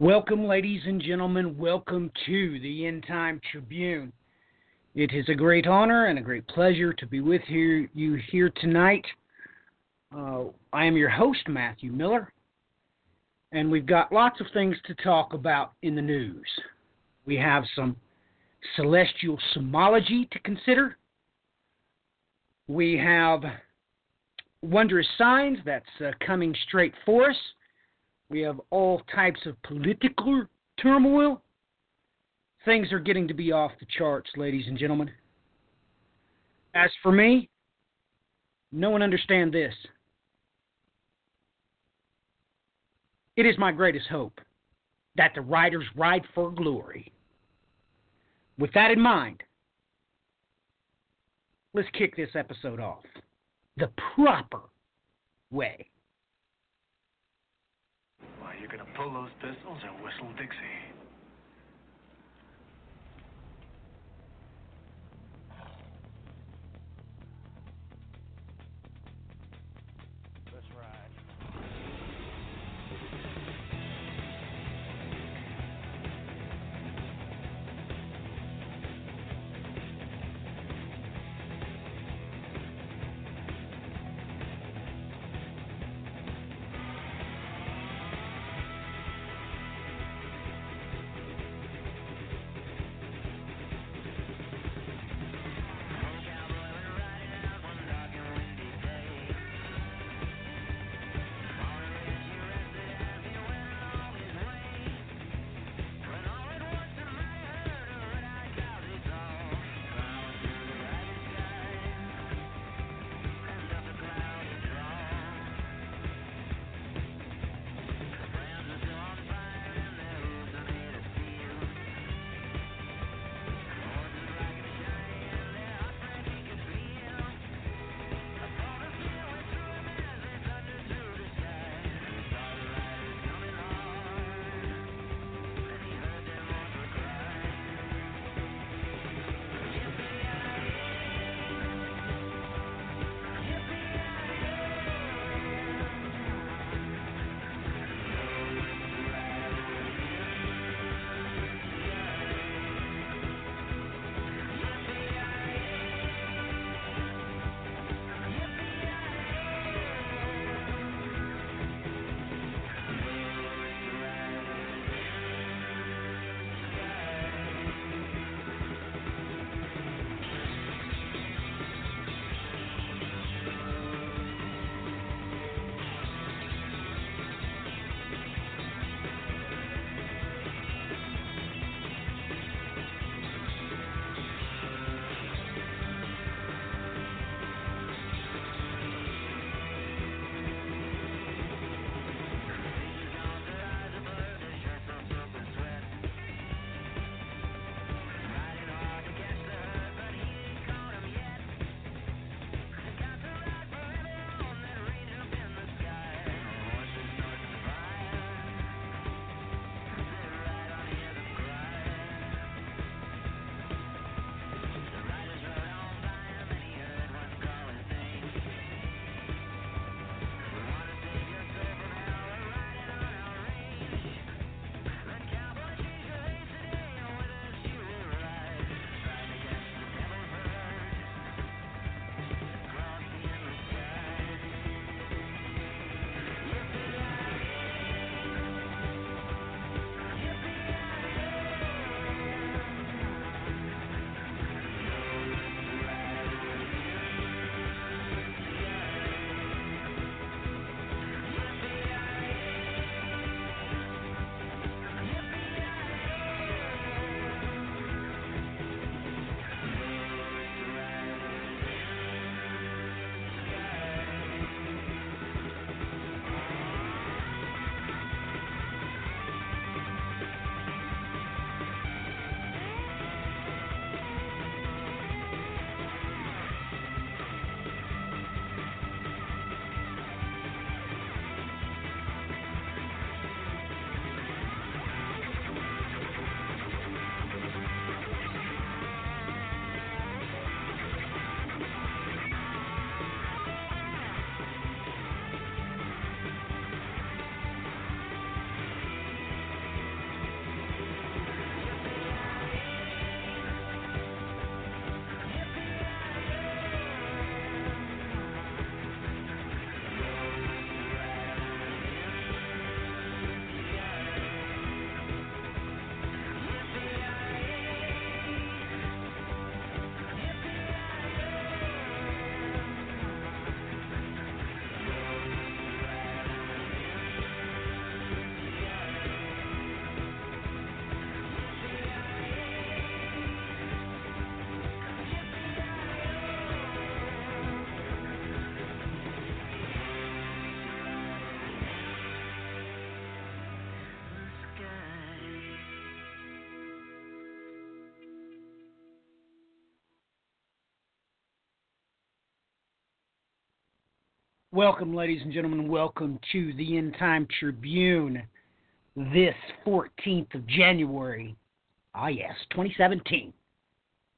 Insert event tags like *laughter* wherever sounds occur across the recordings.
Welcome, ladies and gentlemen. Welcome to the End Time Tribune. It is a great honor and a great pleasure to be with you, you here tonight. Uh, I am your host, Matthew Miller, and we've got lots of things to talk about in the news. We have some celestial symbology to consider. We have wondrous signs that's uh, coming straight for us. We have all types of political turmoil. Things are getting to be off the charts, ladies and gentlemen. As for me, no one understand this. It is my greatest hope that the riders ride for glory. With that in mind, let's kick this episode off the proper way. Why, you gonna pull those pistols and whistle Dixie? Welcome, ladies and gentlemen. Welcome to the End Time Tribune this 14th of January. Ah, yes, 2017.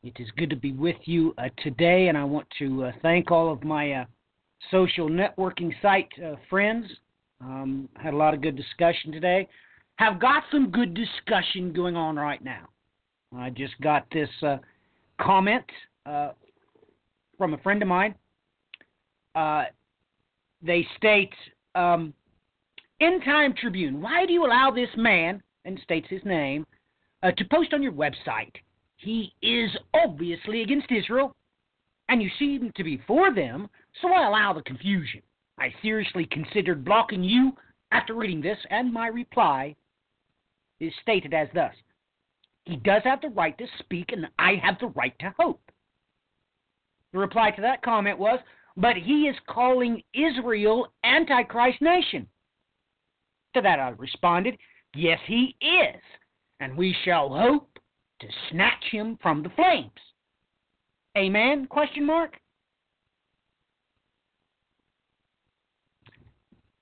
It is good to be with you uh, today, and I want to uh, thank all of my uh, social networking site uh, friends. Um, had a lot of good discussion today. Have got some good discussion going on right now. I just got this uh, comment uh, from a friend of mine they state, um, End Time Tribune, why do you allow this man, and states his name, uh, to post on your website? He is obviously against Israel, and you seem to be for them, so I allow the confusion. I seriously considered blocking you after reading this, and my reply is stated as thus He does have the right to speak, and I have the right to hope. The reply to that comment was but he is calling Israel Antichrist nation. To that I responded, Yes, he is, and we shall hope to snatch him from the flames. Amen? Question mark.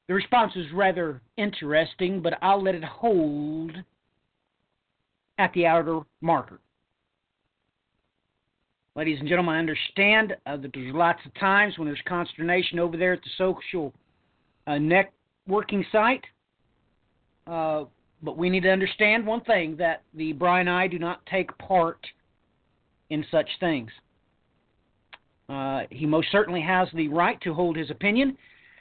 The response was rather interesting, but I'll let it hold at the outer marker. Ladies and gentlemen, I understand uh, that there's lots of times when there's consternation over there at the social uh, networking site. Uh, but we need to understand one thing that the Brian I do not take part in such things. Uh, he most certainly has the right to hold his opinion,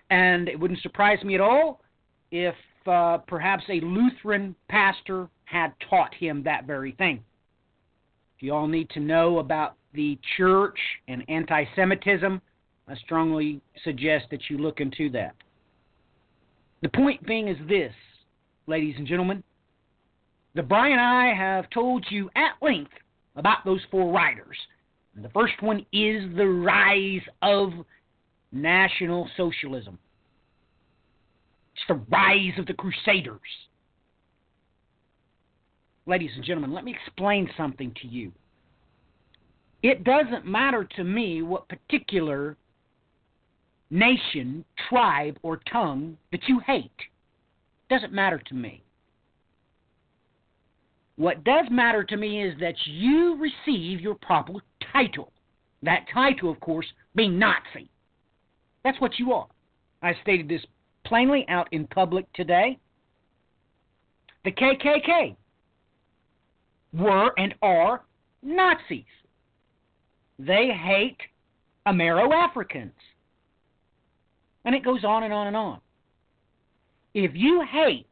and it wouldn't surprise me at all if uh, perhaps a Lutheran pastor had taught him that very thing. You all need to know about the church and anti Semitism, I strongly suggest that you look into that. The point being is this, ladies and gentlemen. The Brian I have told you at length about those four riders. And the first one is the rise of National Socialism. It's the rise of the Crusaders. Ladies and gentlemen, let me explain something to you. It doesn't matter to me what particular nation, tribe, or tongue that you hate. It doesn't matter to me. What does matter to me is that you receive your proper title. That title, of course, being Nazi. That's what you are. I stated this plainly out in public today. The KKK were and are Nazis. They hate Amero Africans. And it goes on and on and on. If you hate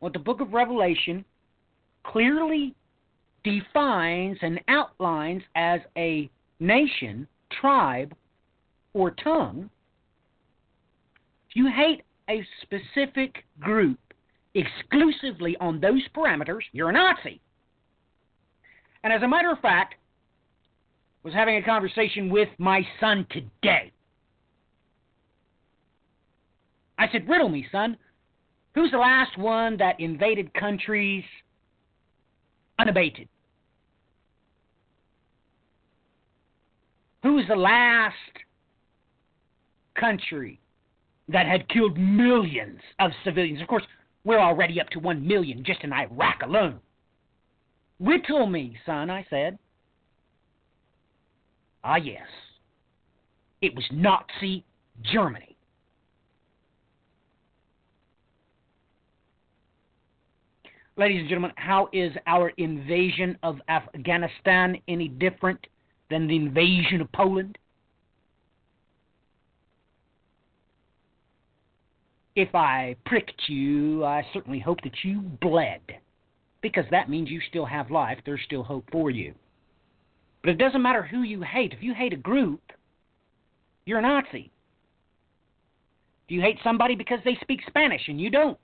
what the book of Revelation clearly defines and outlines as a nation, tribe, or tongue, if you hate a specific group exclusively on those parameters, you're a Nazi. And as a matter of fact, was having a conversation with my son today. I said, Riddle me, son. Who's the last one that invaded countries unabated? Who was the last country that had killed millions of civilians? Of course, we're already up to one million just in Iraq alone. Riddle me, son, I said. Ah, yes. It was Nazi Germany. Ladies and gentlemen, how is our invasion of Afghanistan any different than the invasion of Poland? If I pricked you, I certainly hope that you bled, because that means you still have life. There's still hope for you. But it doesn't matter who you hate. If you hate a group, you're a Nazi. If you hate somebody because they speak Spanish and you don't,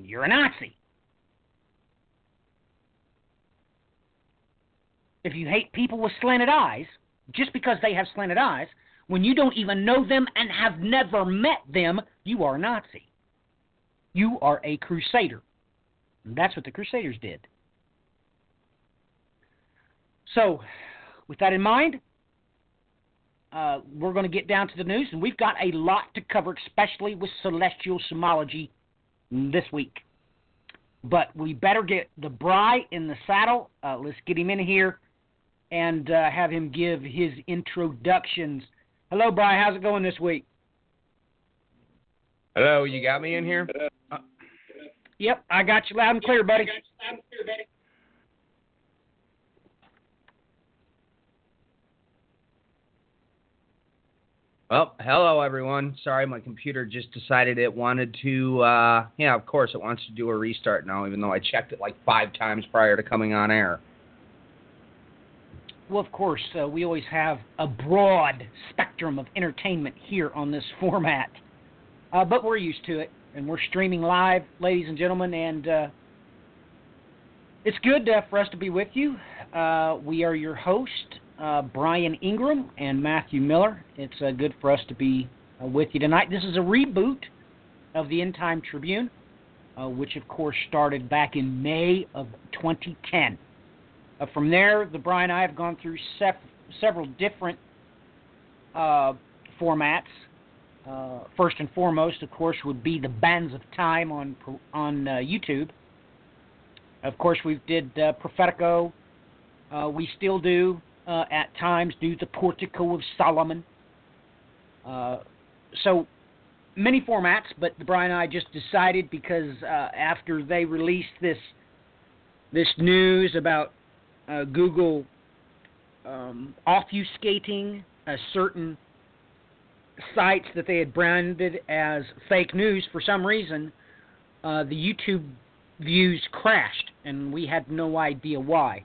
you're a Nazi. If you hate people with slanted eyes, just because they have slanted eyes, when you don't even know them and have never met them, you are a Nazi. You are a crusader. And that's what the Crusaders did. So, with that in mind, uh, we're going to get down to the news, and we've got a lot to cover, especially with celestial symbology this week. But we better get the Bry in the saddle. Uh, let's get him in here and uh, have him give his introductions. Hello, Brian. How's it going this week? Hello, you got me in here? Uh, yep, I got you loud and clear, buddy. Well, hello everyone. Sorry, my computer just decided it wanted to. Uh, yeah, of course it wants to do a restart now, even though I checked it like five times prior to coming on air. Well, of course, uh, we always have a broad spectrum of entertainment here on this *laughs* format, uh, but we're used to it, and we're streaming live, ladies and gentlemen, and uh, it's good uh, for us to be with you. Uh, we are your host, uh, Brian Ingram and Matthew Miller. It's good for us to be with you tonight. This is a reboot of the End Time Tribune, which of course started back in May of 2010. Uh, from there, the Brian and I have gone through several different uh, formats. first and foremost, of course, would be the Bands of Time on on YouTube. Of course, we did Prophetico. we still do uh, at times do the Portico of Solomon. Uh, so many formats, but the Brian and I just decided because uh, after they released this this news about uh, Google um, obfuscating a certain sites that they had branded as fake news for some reason, uh, the YouTube views crashed, and we had no idea why.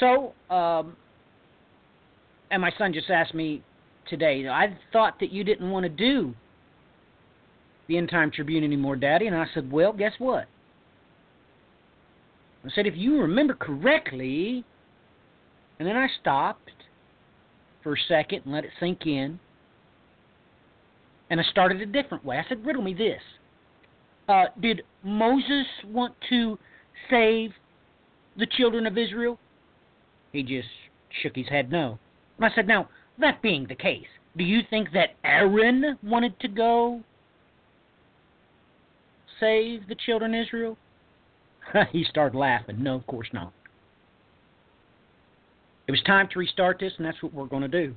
So um, and my son just asked me today, I thought that you didn't want to do the End Time Tribune anymore, Daddy. And I said, Well, guess what? I said, If you remember correctly, and then I stopped for a second and let it sink in. And I started a different way. I said, Riddle me this. Uh, did Moses want to save the children of Israel? He just shook his head no. And I said, now, that being the case, do you think that Aaron wanted to go save the children of Israel? *laughs* he started laughing. No, of course not. It was time to restart this, and that's what we're going to do.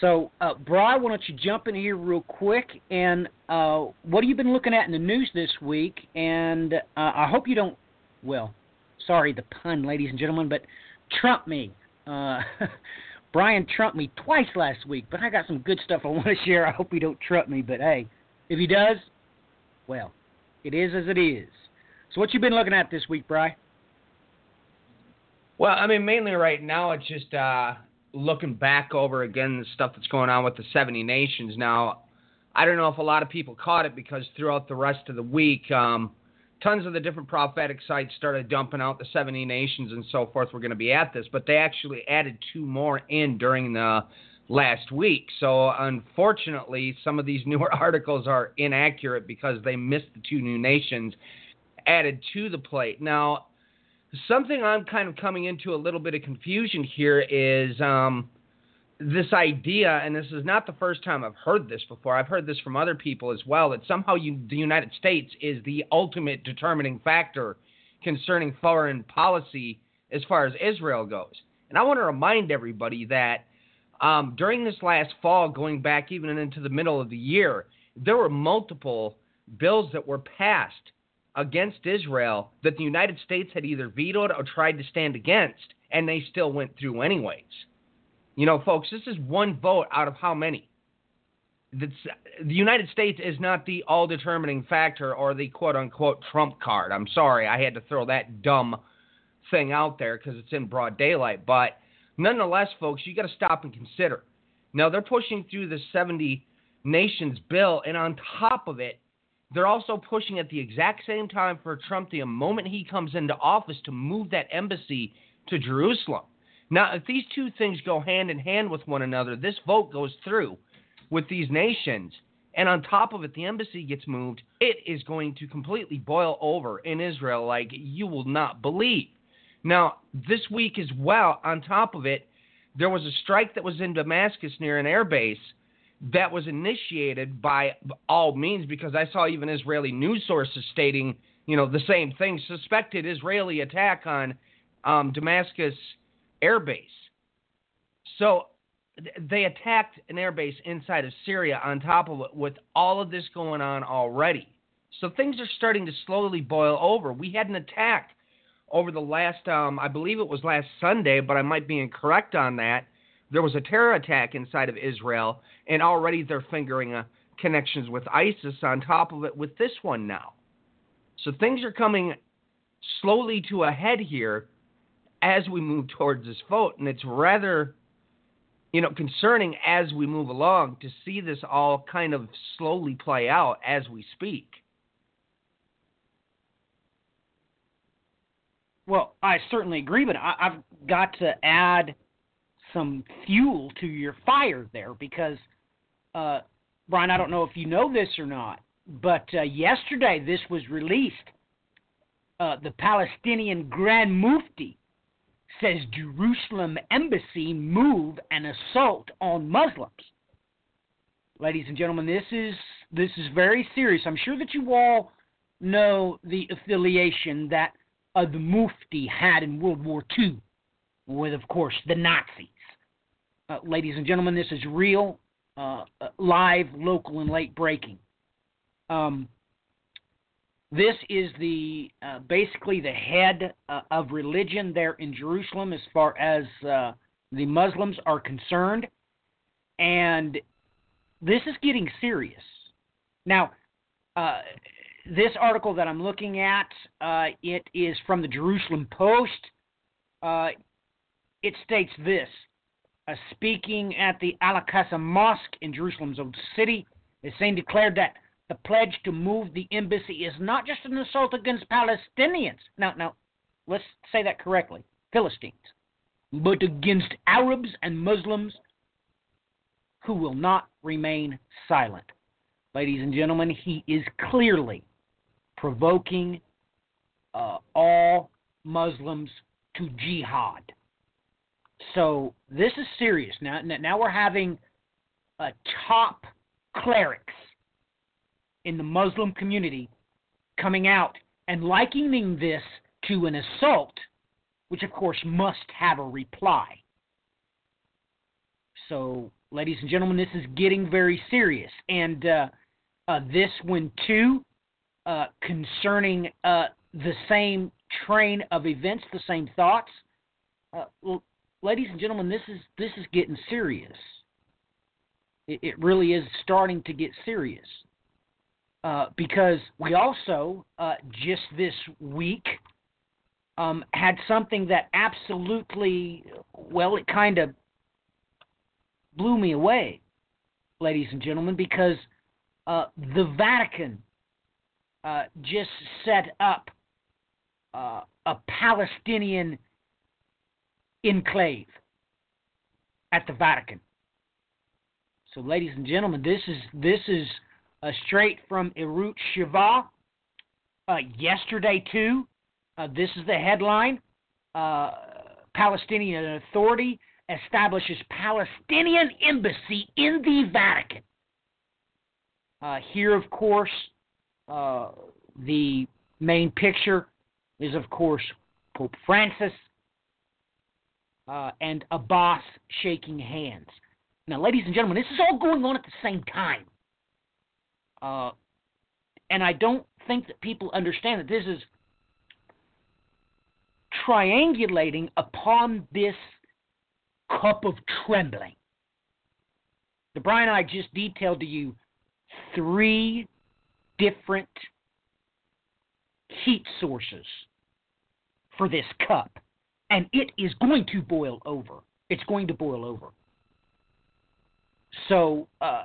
So, uh, Bry, why don't you jump in here real quick? And uh, what have you been looking at in the news this week? And uh, I hope you don't, well, sorry the pun, ladies and gentlemen, but trump me uh, *laughs* Brian trumped me twice last week, but I got some good stuff I want to share. I hope he don't trump me, but hey, if he does, well, it is as it is. So what you been looking at this week, Bry? Well, I mean, mainly right now it's just uh, looking back over again the stuff that's going on with the 70 nations. Now, I don't know if a lot of people caught it because throughout the rest of the week, um, tons of the different prophetic sites started dumping out the 70 nations and so forth. We're going to be at this, but they actually added two more in during the last week. So unfortunately, some of these *laughs* newer articles are inaccurate because they missed the two new nations added to the plate. Now, something I'm kind of coming into a little bit of confusion here is. Um, this idea, and this is not the first time I've heard this before. I've heard this from other people as well. That somehow you, the United States is the ultimate determining factor concerning foreign policy as far as Israel goes. And I want to remind everybody that um, during this last fall, going back even into the middle of the year, there were multiple bills that were passed against Israel that the United States had either vetoed or tried to stand against, and they still went through anyways. You know, folks, this is one vote out of how many? That's, the United States is not the all determining factor or the quote unquote trump card. I'm sorry, I had to throw that dumb thing out there because it's in broad daylight. But nonetheless, folks, you got to stop and consider. Now, they're pushing through the 70 nations bill, and on top of it, they're also pushing at the exact same time for Trump, the moment he comes into office, to move that embassy to Jerusalem. Now, if these two things go hand in hand with one another, this vote goes through with these nations, and on top of it, the embassy gets moved, it is going to completely boil over in Israel like you will not believe. Now, this week as well, on top of it, there was a strike that was in Damascus near an air base that was initiated by all means because I saw even Israeli news sources stating, you know, the same thing suspected Israeli attack on um, Damascus air base. So they attacked an air base inside of Syria on top of it with all of this going on already. So things are starting to slowly boil over. We had an attack over the last, um, I believe it was last Sunday, but I might be incorrect on that. There was a terror attack inside of Israel, and already they're fingering uh, connections with ISIS on top of it with this one now. So things are coming slowly to a head here as we move towards this vote, and it's rather, you know, concerning as we move along to see this all kind of slowly play out as we speak. Well, I certainly agree, but I, have got to add some fuel to your fire there because, uh, Brian, I don't know if you know this or not, but uh, yesterday this was released. Uh, the Palestinian Grand Mufti says Jerusalem embassy move an assault on Muslims. Ladies and gentlemen, this is this is very serious. I'm sure that you all know the affiliation that uh, the Mufti had in World War II with, of course, the Nazis. Uh, ladies and gentlemen, this is real, uh, uh live, local, and late breaking. Um, this is the uh, basically the head uh, of religion there in Jerusalem, as far as the Muslims are concerned, and this is getting serious. Now, this article that I'm looking at, uh, it is from the Jerusalem Post. Uh, it states this: uh, Speaking at the Al Aqsa Mosque in Jerusalem's old city, Hussein declared that the pledge to move the embassy is not just an assault against Palestinians. Now, now, let's say that correctly: Philistines, but against Arabs and Muslims who will not remain silent. Ladies and gentlemen, he is clearly provoking uh, all Muslims to jihad. So this is serious. Now, now we're having uh, top clerics in the Muslim community coming out and likening this to an assault, which of course must have a reply. So, ladies and gentlemen, this is getting very serious. And uh, uh, this one, too, uh, concerning uh, the same train of events, the same thoughts. Ladies and gentlemen, this is this is getting serious. It, it really is starting to get serious uh, because we also uh, just this week um, had something that absolutely, well, it kind of blew me away, ladies and gentlemen, because uh, the Vatican uh, just set up uh, a Palestinian enclave at the Vatican. So, ladies and gentlemen, this is this is uh, straight from Arutz Sheva. Uh, yesterday, too, uh, this is the headline: uh, Palestinian Authority establishes Palestinian embassy in the Vatican. here, of course, uh, the main picture is, of course, Pope Francis uh, and Abbas shaking hands. Now, ladies and gentlemen, this is all going on at the same time. Uh, and I don't think that people understand that this is triangulating upon this cup of trembling. The Brian and I just detailed to you three different heat sources for this cup, and it is going to boil over. It's going to boil over. So, uh,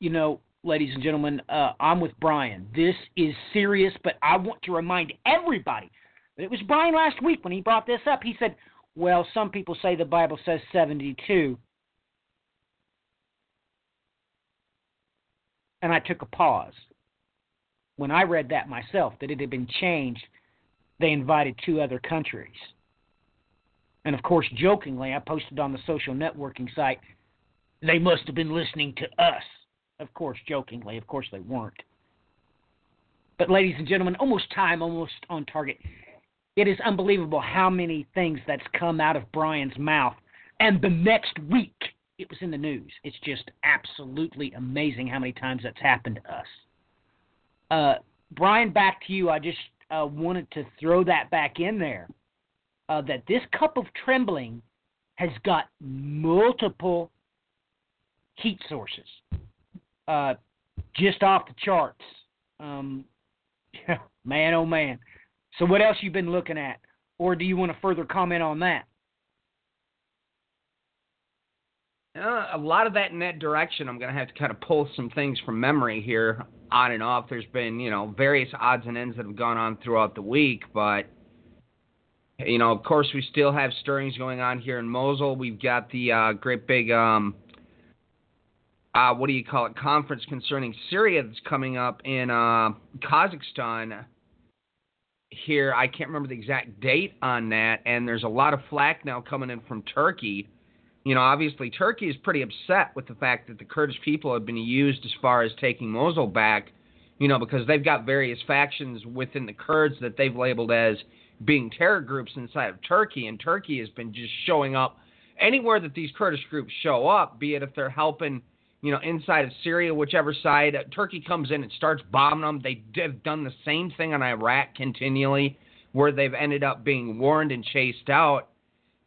you know, ladies and gentlemen, uh, I'm with Brian. This is serious, but I want to remind everybody that it was Brian last week when he brought this up. He said, well, some people say the Bible says 72. And I took a pause when I read that myself, that it had been changed, they invited two other countries. And of course, jokingly, I posted on the social networking site, they must have been listening to us. Of course, jokingly. Of course, they weren't. But, ladies and gentlemen, almost time, almost on target. It is unbelievable how many things that's come out of Brian's mouth. And the next week, it was in the news. It's just absolutely amazing how many times that's happened to us. Uh, Brian, back to you. I just uh, wanted to throw that back in there. Uh, that this cup of trembling has got multiple heat sources, uh, just off the charts. Um, *laughs* man, oh man. So, what else you been looking at, or do you want to further comment on that? Uh, a lot of that in that direction. I'm going to have to kind of pull some things from memory here, on and off. There's been, you know, various odds and ends that have gone on throughout the week, but you know, of course, we still have stirrings going on here in Mosul. We've got the uh, great big, um, uh, what do you call it, conference concerning Syria that's coming up in uh, Kazakhstan. Here, I can't remember the exact date on that, and there's a lot of flack now coming in from Turkey you know, obviously Turkey is pretty upset with the fact that the Kurdish people have been used as far as taking Mosul back, you know, because they've got various factions within the Kurds that they've labeled as being terror groups inside of Turkey, and Turkey has been just showing up anywhere that these Kurdish groups show up, be it if they're helping, you know, inside of Syria, whichever side, uh, Turkey comes in and starts bombing them. They have done the same thing in Iraq continually, where they've ended up being warned and chased out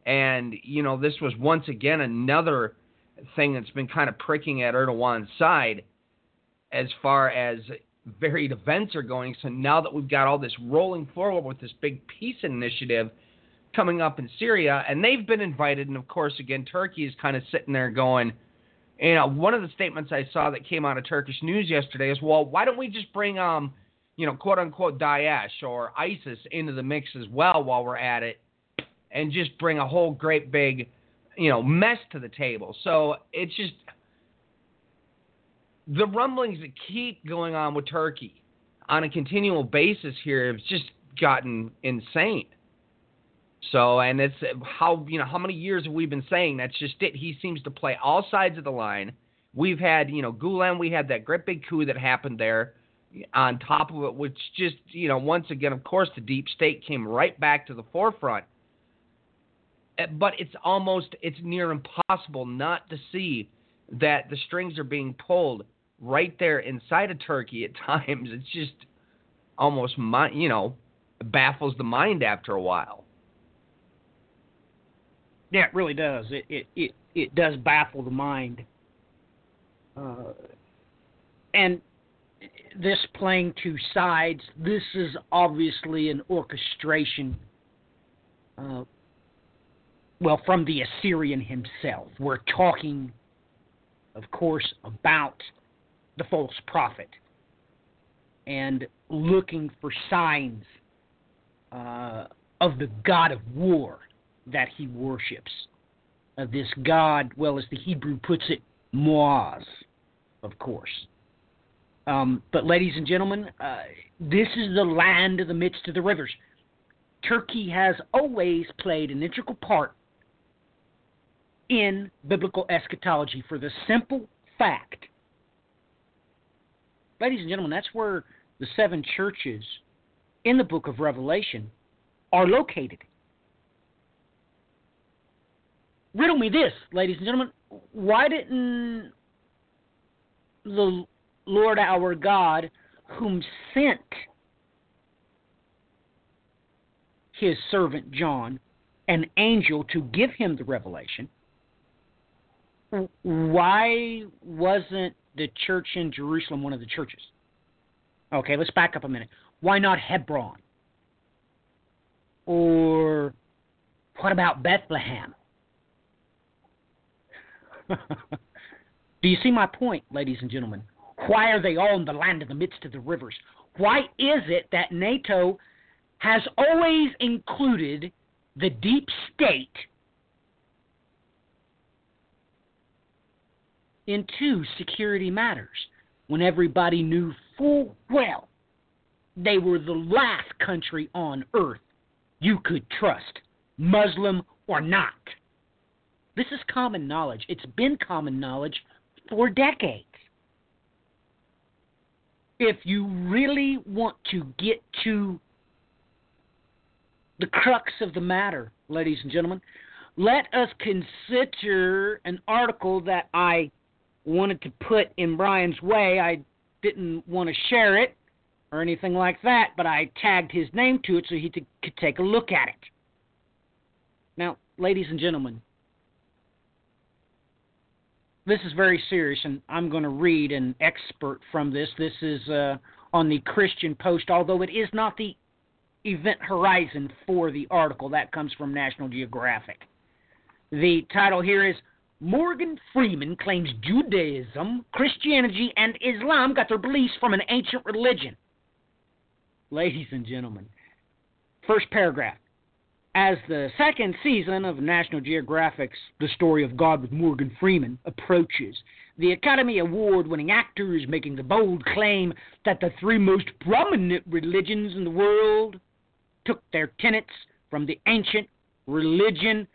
and, you know, this was once again another thing that's been kind of pricking at Erdogan's side as far as varied events are going. So now that we've got all this rolling forward with this big peace initiative coming up in Syria, and they've been invited, and of course, again, Turkey is kind of sitting there going, you know, one of the statements I saw that came out of Turkish news yesterday is, well, why don't we just bring, um, you know, quote unquote Daesh or ISIS into the mix as well while we're at it? and just bring a whole great big, you know, mess to the table. So it's just the rumblings that keep going on with Turkey on a continual basis here have just gotten insane. So, and it's how you know how many years have we been saying that's just it. He seems to play all sides of the line. We've had you know Gulen, we had that great big coup that happened there. On top of it, which just you know once again, of course, the deep state came right back to the forefront. Eh, but it's almost it's near impossible not to see that the strings are being pulled right there inside of Turkey at *laughs* times. It's just almost you know baffles the mind after a while. Yeah, it really does. It it it, it does baffle the mind. Uh, and this playing two sides, this is obviously an orchestration uh, well, from the Assyrian himself. We're talking, of course, about the false prophet and looking for signs uh, of the God of war that he worships. Uh, this God, well, as the Hebrew puts it, Moaz, of course. Um, but, ladies and gentlemen, uh, this is the land of the midst of the rivers. Turkey has always played an integral part in biblical eschatology for the simple fact, ladies and gentlemen, that's where the seven churches in the book of Revelation are located. Riddle me this, ladies and gentlemen. Why didn't the Lord our God, whom sent his servant John, an angel to give him the revelation, why wasn't the church in Jerusalem one of the churches? Okay, let's back up a minute. Why not Hebron? Or what about Bethlehem? *laughs* Do you see my point, ladies and gentlemen? Why are they all in the land in the midst of the rivers? Why is it that NATO has always included the deep state into security matters when everybody knew full well they were the last country on earth you could trust, Muslim or not. This is common knowledge. It's been common knowledge for decades. If you really want to get to the crux of the matter, ladies and gentlemen, let us consider an article that I wanted to put in Brian's way. I didn't want to share it or anything like that, but I tagged his name to it so he t- could take a look at it. Now, ladies and gentlemen, this is very serious, and I'm going to read an expert from this. This is uh, on the Christian Post, although it is not the event horizon for the article. That comes from National Geographic. The title here is Morgan Freeman claims Judaism, Christianity, and Islam got their beliefs from an ancient religion. Ladies and gentlemen, first paragraph. As the second season of National Geographic's The Story of God with Morgan Freeman approaches, the Academy Award winning actor is making the bold claim that the three most prominent religions in the world took their tenets from the ancient religion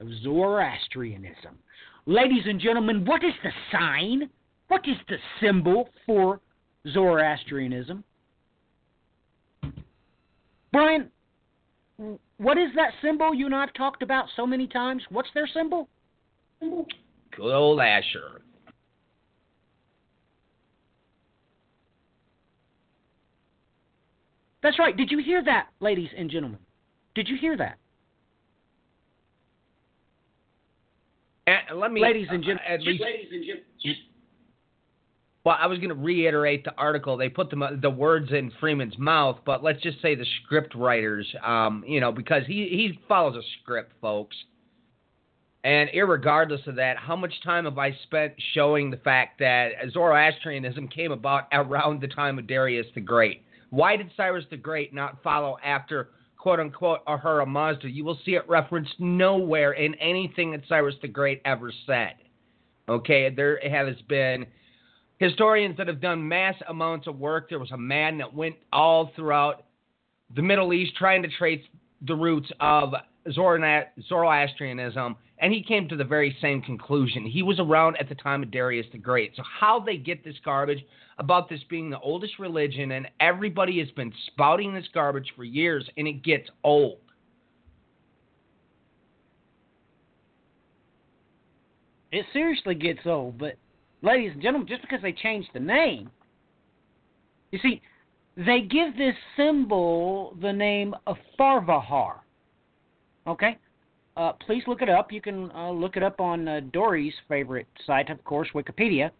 of Zoroastrianism. Ladies and gentlemen, what is the sign? What is the symbol for Zoroastrianism? Brian, what is that symbol you and I have talked about so many times? What's their symbol? Good old Asher. That's right. Did you hear that, ladies and gentlemen? Did you hear that? And let me, ladies and gentlemen, uh, at least, ladies and gentlemen. Well, I was going to reiterate the article. They put the the words in Freeman's mouth, but let's just say the script writers, um, you know, because he he follows a script, folks. And regardless of that, how much time have I spent showing the fact that Zoroastrianism came about around the time of Darius the Great? Why did Cyrus the Great not follow after quote unquote Ahura Mazda? You will see it referenced nowhere in anything that Cyrus the Great ever said. Okay, there has been historians that have done mass amounts of work. There was a man that went all throughout the Middle East trying to trace the roots of Zoroastrianism, and he came to the very same conclusion. He was around at the time of Darius the Great. So, how they get this garbage about this being the oldest religion, and everybody has been spouting this garbage for years, and it gets old. It seriously gets old, but ladies and gentlemen, just because they changed the name, you see, they give this symbol the name of Farvahar. Okay? Uh, please look it up. You can uh, look it up on uh, Dory's favorite site, of course, Wikipedia.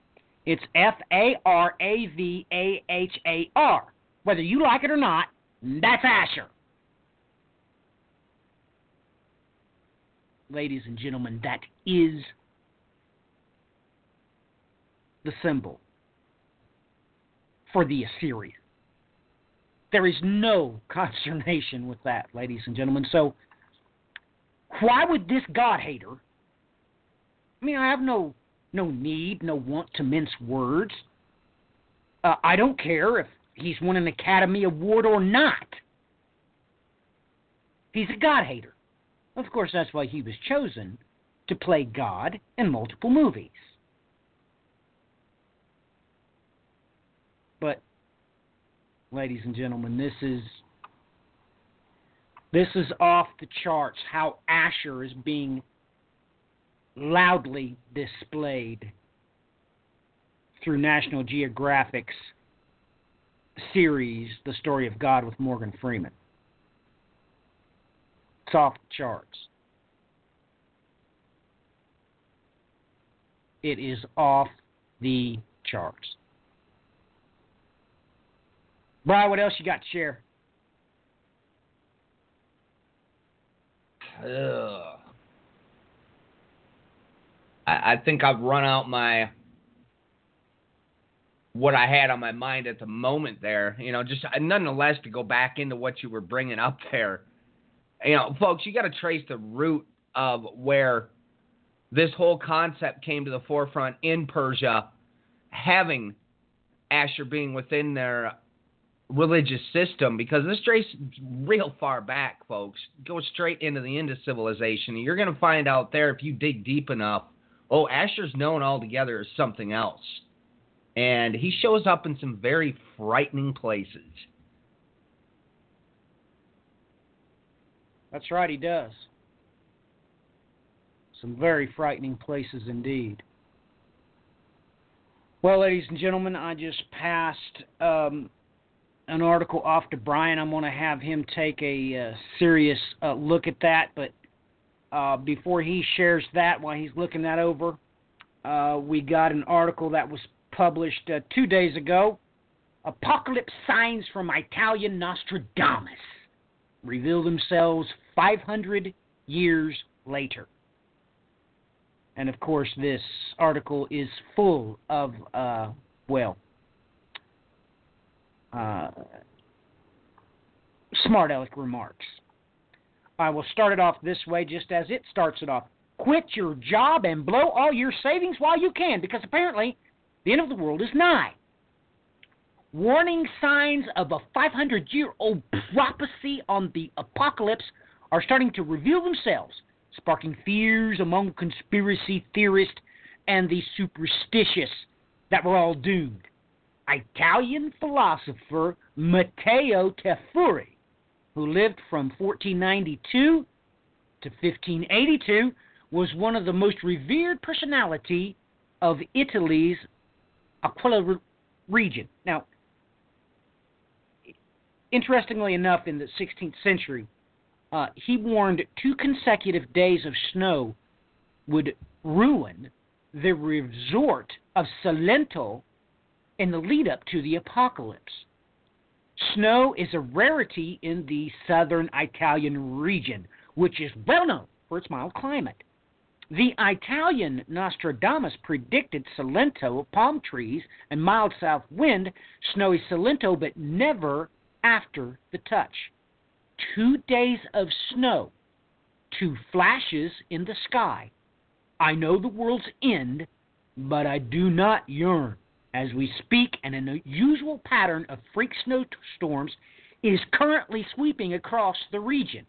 It's F A R A V A H A R. Whether you like it or not, that's Asher. Ladies and gentlemen, that is the symbol for the Assyrian. There is no *laughs* consternation with that, ladies and gentlemen. So, why would this God hater? I mean, I have no no need, no want to mince words. Uh, I don't care if he's won an Academy Award or not. He's a God hater. Of course, that's why he was chosen to play God in multiple movies. But, ladies and gentlemen, this is this is off the charts how Asher is being loudly displayed through National Geographic's series, The Story of God with Morgan Freeman. It's off the charts. It is off the charts. Brian, what else you got to share? I, I think I've run out my what I had on my mind at the moment there. You know, just uh, nonetheless to go back into what you were bringing up there. You know, folks, you got to trace the root of where this whole concept came to the forefront in Persia, having Asher being within their religious system because this traces real far back, folks. Go straight into the end of civilization. And you're going to find out there if you dig deep enough. Oh, Asher's known altogether as something else, and he shows up in some very frightening places. That's right, he does. Some very frightening places indeed. Well, ladies and gentlemen, I just passed um, an article off to Brian. I'm going to have him take a uh, serious uh, look at that. But uh, before he shares that, while he's looking that over, uh, we got an article that was published uh, two days ago. Apocalypse signs from Italian Nostradamus reveal themselves 500 years later. And of course, this article is full of, uh, well, uh, smart aleck remarks. I will start it off this way, just as it starts it off. Quit your job and blow all your savings while you can, because apparently the end of the world is nigh. Warning signs of a 500 year old prophecy on the apocalypse are starting to reveal themselves, sparking fears among conspiracy theorists and the superstitious that we're all doomed. Italian philosopher Matteo Tafuri, who lived from 1492 to 1582, was one of the most revered personality of Italy's Aquila region. Now, interestingly enough, in the 16th century, uh, he warned two consecutive days of snow would ruin the resort of Salento in the lead up to the apocalypse. Snow is a rarity in the southern Italian region, which is well known for its mild climate. The Italian Nostradamus predicted Salento palm trees and mild south wind, snowy Salento, but never after the touch. Two days of snow, two flashes in the sky. I know the world's end, but I do not yearn as we speak, an unusual pattern of freak snowstorms is currently sweeping across the region.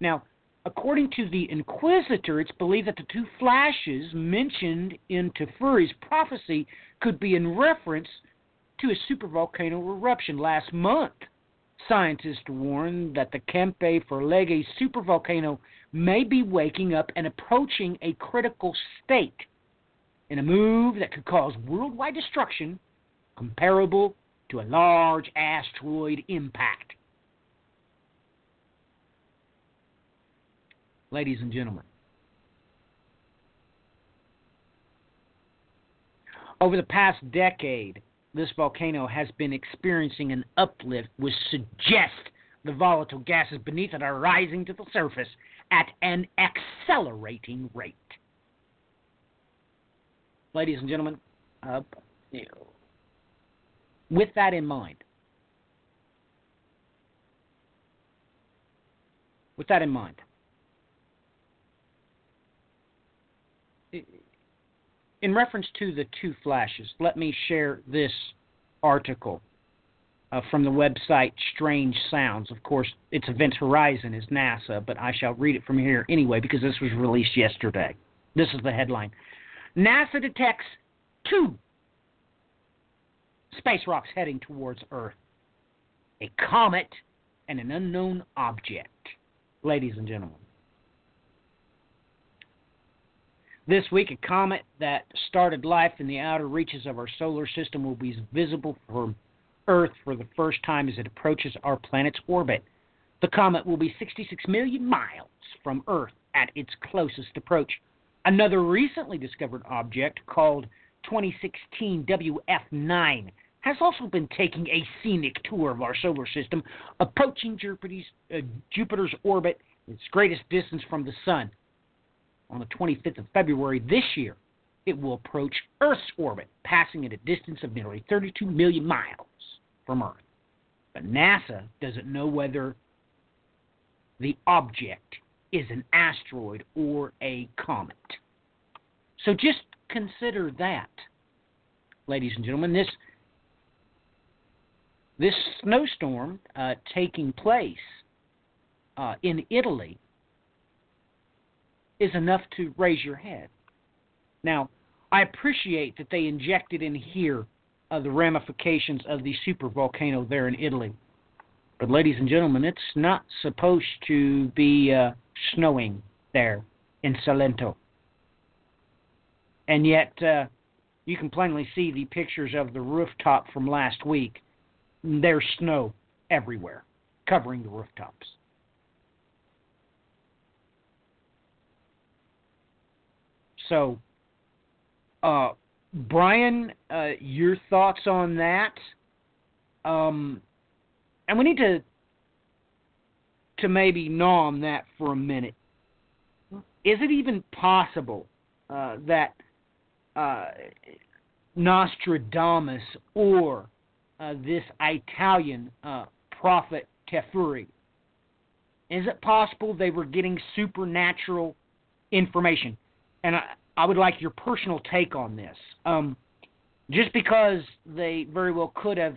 Now, according to the Inquisitor, it's believed that the two flashes mentioned in Tafuri's prophecy could be in reference to a supervolcano eruption last month. Scientists warn that the Campi Flegrei supervolcano may be waking up and approaching a critical state in a move that could cause worldwide destruction comparable to a large asteroid impact. Ladies and gentlemen, over the past decade, this volcano has been experiencing an uplift which suggests the volatile gases beneath it are rising to the surface at an accelerating rate ladies and gentlemen, uh, with that in mind, with that in mind, in reference to the two flashes, let me share this article uh, from the website Strange Sounds. Of course, its Event Horizon is NASA, but I shall read it from here anyway because this was released yesterday. This is the headline NASA detects two space rocks heading towards Earth a comet and an unknown object. Ladies and gentlemen, this week, a comet that started life in the outer reaches of our solar system will be visible from Earth for the first time as it approaches our planet's orbit. The comet will be 66 million miles from Earth at its closest approach. Another recently discovered object called 2016 WF9 has also been taking a scenic tour of our solar system, approaching Jupiter's, uh, Jupiter's orbit, its greatest distance from the Sun. On the 25th of February this year, it will approach Earth's orbit, passing at a distance of nearly 32 million miles from Earth. But NASA doesn't know whether the object is an asteroid or a comet. So just consider that, ladies and gentlemen. This this snowstorm uh, taking place uh, in Italy is enough to raise your head. Now, I appreciate that they injected in here uh, the ramifications of the super volcano there in Italy. But, ladies and gentlemen, it's not supposed to be uh, snowing there in Salento. And yet, uh, you can plainly see the pictures of the rooftop from last week. There's snow everywhere, covering the rooftops. So, uh, Brian, uh, your thoughts on that? Um, and we need to to maybe gnaw on that for a minute. Is it even possible uh, that uh, Nostradamus or uh, this Italian uh, prophet Tafuri, is it possible they were getting supernatural information? And I, I would like your personal take on this. Um, just because they very well could have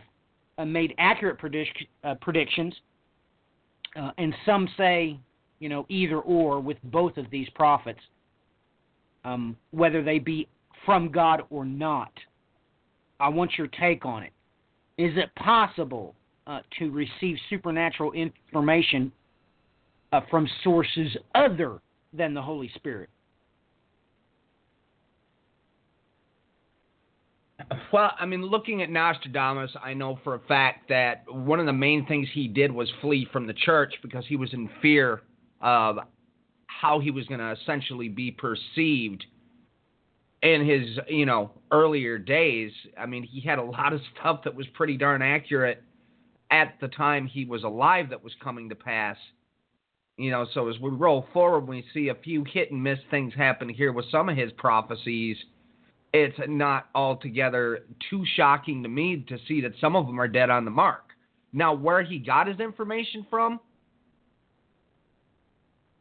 uh, made accurate predict- uh, predictions, uh, and some say, you know, either or with both of these prophets, um, whether they be from God or not. I want your take on it. Is it possible uh, to receive supernatural information uh, from sources other than the Holy Spirit? Well, I mean, looking at Nostradamus, I know for a fact that one of the main things he did was flee from the church because he was in fear of how he was going to essentially be perceived in his, you know, earlier days. I mean, he had a lot of stuff that was pretty darn accurate at the time he was alive that was coming to pass. You know, so as we roll forward, we see a few hit and miss things happen here with some of his prophecies – it's not altogether too shocking to me to see that some of them are dead on the mark. Now, where he got his information from,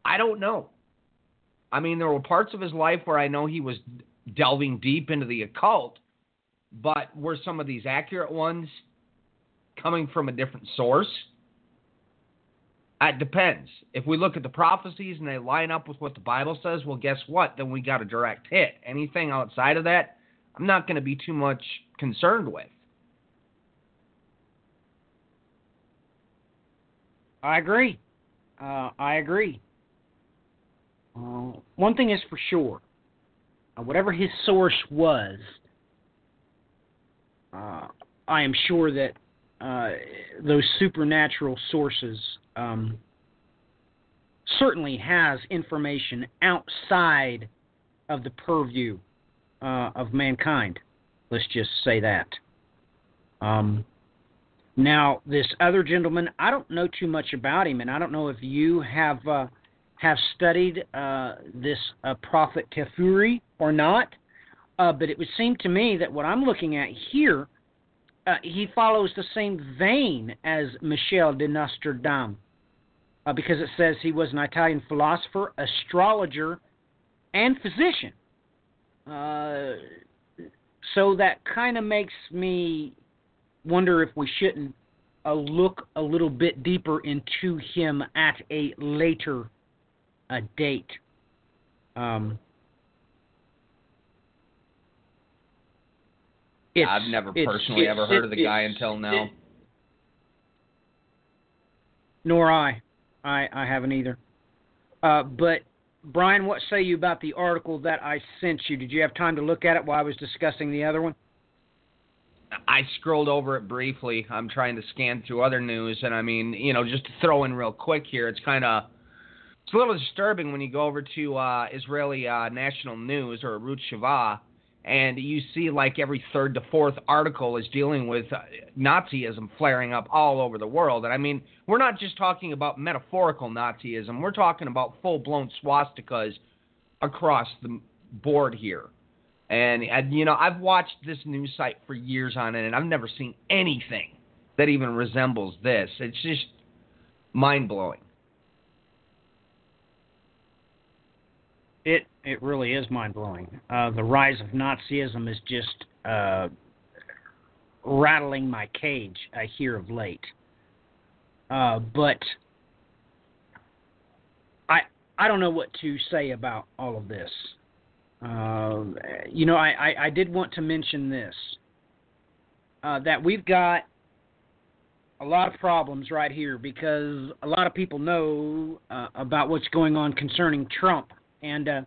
I don't know. I mean, there were parts of his life where I know he was delving deep into the occult, but were some of these accurate ones coming from a different source? It depends. If we look at the prophecies and they line up with what the Bible says, well, guess what? Then we got a direct hit. Anything outside of that, I'm not going to be too much concerned with. I agree. Uh, I agree. Uh, one thing is for sure uh, whatever his source was, uh, I am sure that uh, those supernatural sources um, certainly has information outside of the purview uh, of mankind. Let's just say that. Um, now, this other gentleman, I don't know too much about him, and I don't know if you have uh, have studied uh, this uh, prophet Tafuri or not. Uh, but it would seem to me that what I'm looking at here, uh, he follows the same vein as Michel de Nostradam uh, because it says he was an Italian philosopher, astrologer, and physician. Uh, so that kind of makes me wonder if we shouldn't uh, look a little bit deeper into him at a later uh, date. Um, I've never personally ever heard of the guy until now. Nor I. I, I haven't either. Uh, but Brian, what say you about the article that I sent you? Did you have time to look at it while I was discussing the other one? I scrolled over it briefly. I'm trying to scan through other news, and I mean, you know, just to throw in real quick here, it's kind of it's a little disturbing when you go over to uh, Israeli uh, national news or Arutz Sheva, and you see like every third to fourth article is dealing with uh, Nazism flaring up all over the world. And I mean, we're not just talking about metaphorical Nazism, we're talking about full blown swastikas across the board here. And, and, you know, I've watched this news site for years on it, and I've never seen anything that even resembles this. It's just mind blowing. It it really is mind blowing. Uh, the rise of Nazism is just uh, rattling my cage I hear of late. Uh, but I I don't know what to say about all of this. Uh, you know, I, I, I, did want to mention this uh, that we've got a lot of problems right here because a lot of people know uh, about what's going on concerning Trump. And, uh,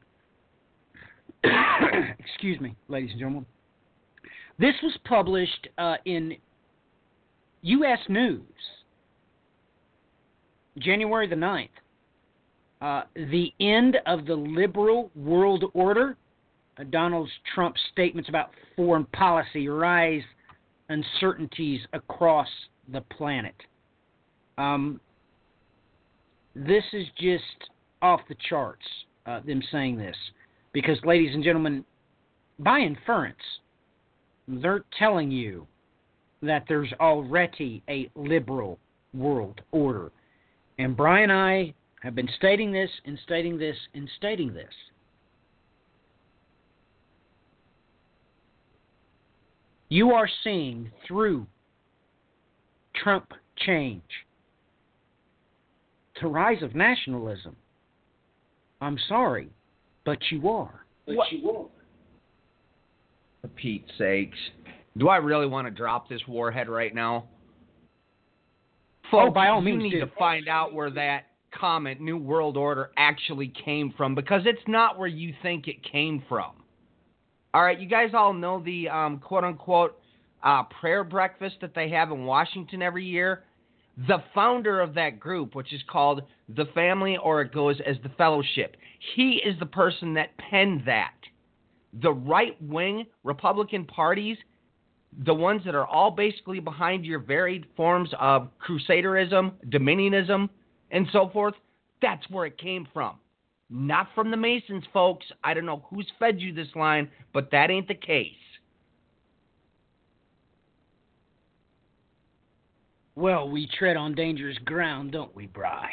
*coughs* excuse me, ladies and gentlemen, this was published uh, in U.S. News, January the 9th. Uh, the end of the liberal world order. Uh, Donald Trump's statements about foreign policy rise uncertainties across the planet. Um, this is just off the charts, uh, them saying this. Because, ladies and gentlemen, by inference, they're telling you that there's already a liberal world order. And Brian and I have been stating this and stating this and stating this. You are seeing through Trump change the rise of nationalism. I'm sorry, but you are. But what? you are. For Pete's sakes. Do I really want to drop this warhead right now? Folks, oh, by all means, you need do. to find out where that comment, New World Order, actually came from because it's not where you think it came from. All right, you guys all know the um, quote unquote uh, prayer breakfast that they have in Washington every year. The founder of that group, which is called the Family or it goes as the Fellowship, he is the person that penned that. The right wing Republican parties, the ones that are all basically behind your varied forms of crusaderism, dominionism, and so forth, that's where it came from. Not from the Masons, folks. I don't know who's fed you this line, but that ain't the case. Well, we tread on dangerous ground, don't we, Bry?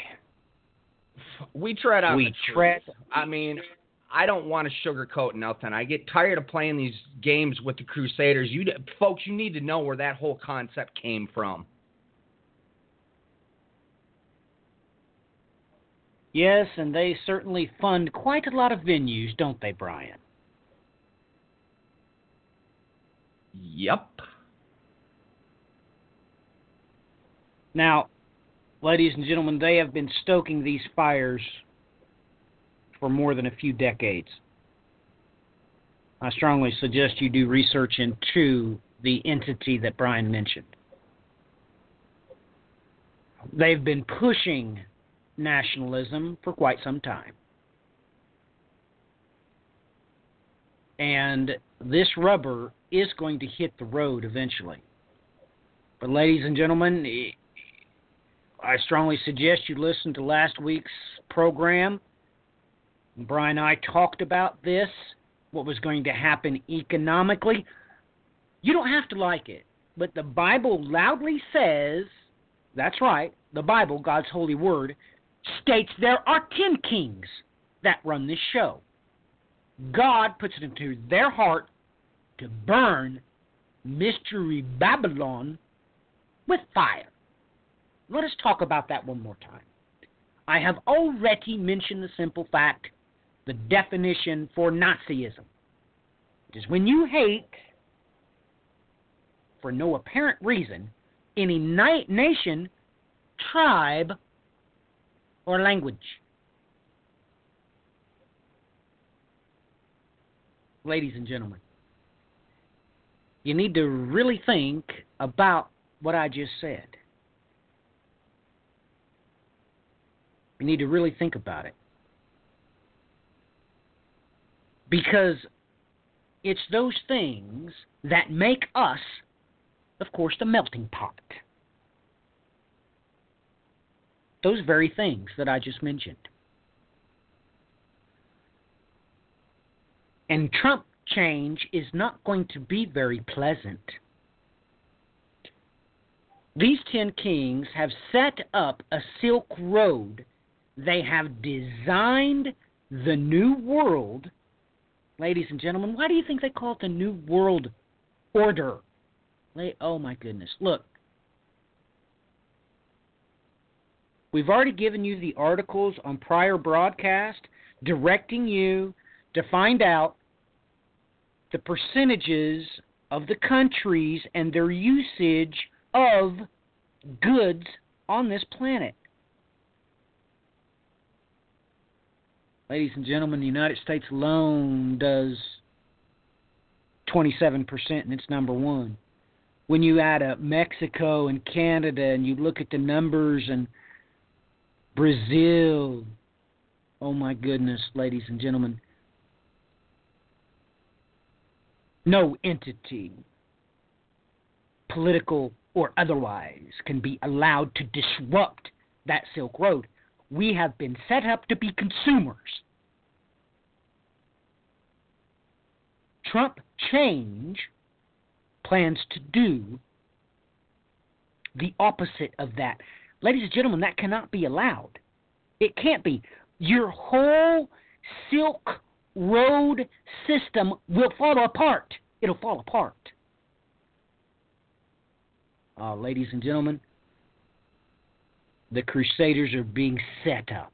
We tread on. We tread. I mean, I don't want to sugarcoat nothing. I get tired of playing these games with the Crusaders. You folks, you need to know where that whole concept came from. Yes, and they certainly fund quite a lot of venues, don't they, Brian? Yep. Now, ladies and gentlemen, they have been stoking these fires for more than a few decades. I strongly suggest you do research into the entity that Brian mentioned. They've been pushing nationalism for quite some time. And this rubber is going to hit the road eventually. But, ladies and gentlemen, I strongly suggest you listen to last week's program. Brian and I talked about this, what was going to happen economically. You don't have to like it, but the Bible loudly says that's right, the Bible, God's holy word, states there are ten kings that run this show. God puts it into their heart to burn Mystery Babylon with fire. Let us talk about that one more time. I have already mentioned the simple fact, the definition for Nazism. It is when you hate, for no apparent reason, any nation, tribe, or language. Ladies and gentlemen, you need to really think about what I just said. You need to really think about it. Because it's those things that make us, of course, the melting pot. Those very things that I just mentioned. And Trump change is not going to be very pleasant. These ten kings have set up a Silk Road. They have designed the New World. Ladies and gentlemen, why do you think they call it the New World Order? Oh my goodness. Look. We've already given you the articles on prior broadcast directing you to find out the percentages of the countries and their usage of goods on this planet. Ladies and gentlemen, the United States alone does 27%, and it's number one. When you add up Mexico and Canada and you look at the numbers and Brazil, oh my goodness, ladies and gentlemen, no entity, political or otherwise, can be allowed to disrupt that Silk Road. We have been set up to be consumers. Trump change plans to do the opposite of that. Ladies and gentlemen, that cannot be allowed. It can't be. Your whole Silk Road system will fall apart. It'll fall apart. Uh, ladies and gentlemen, the Crusaders are being set up.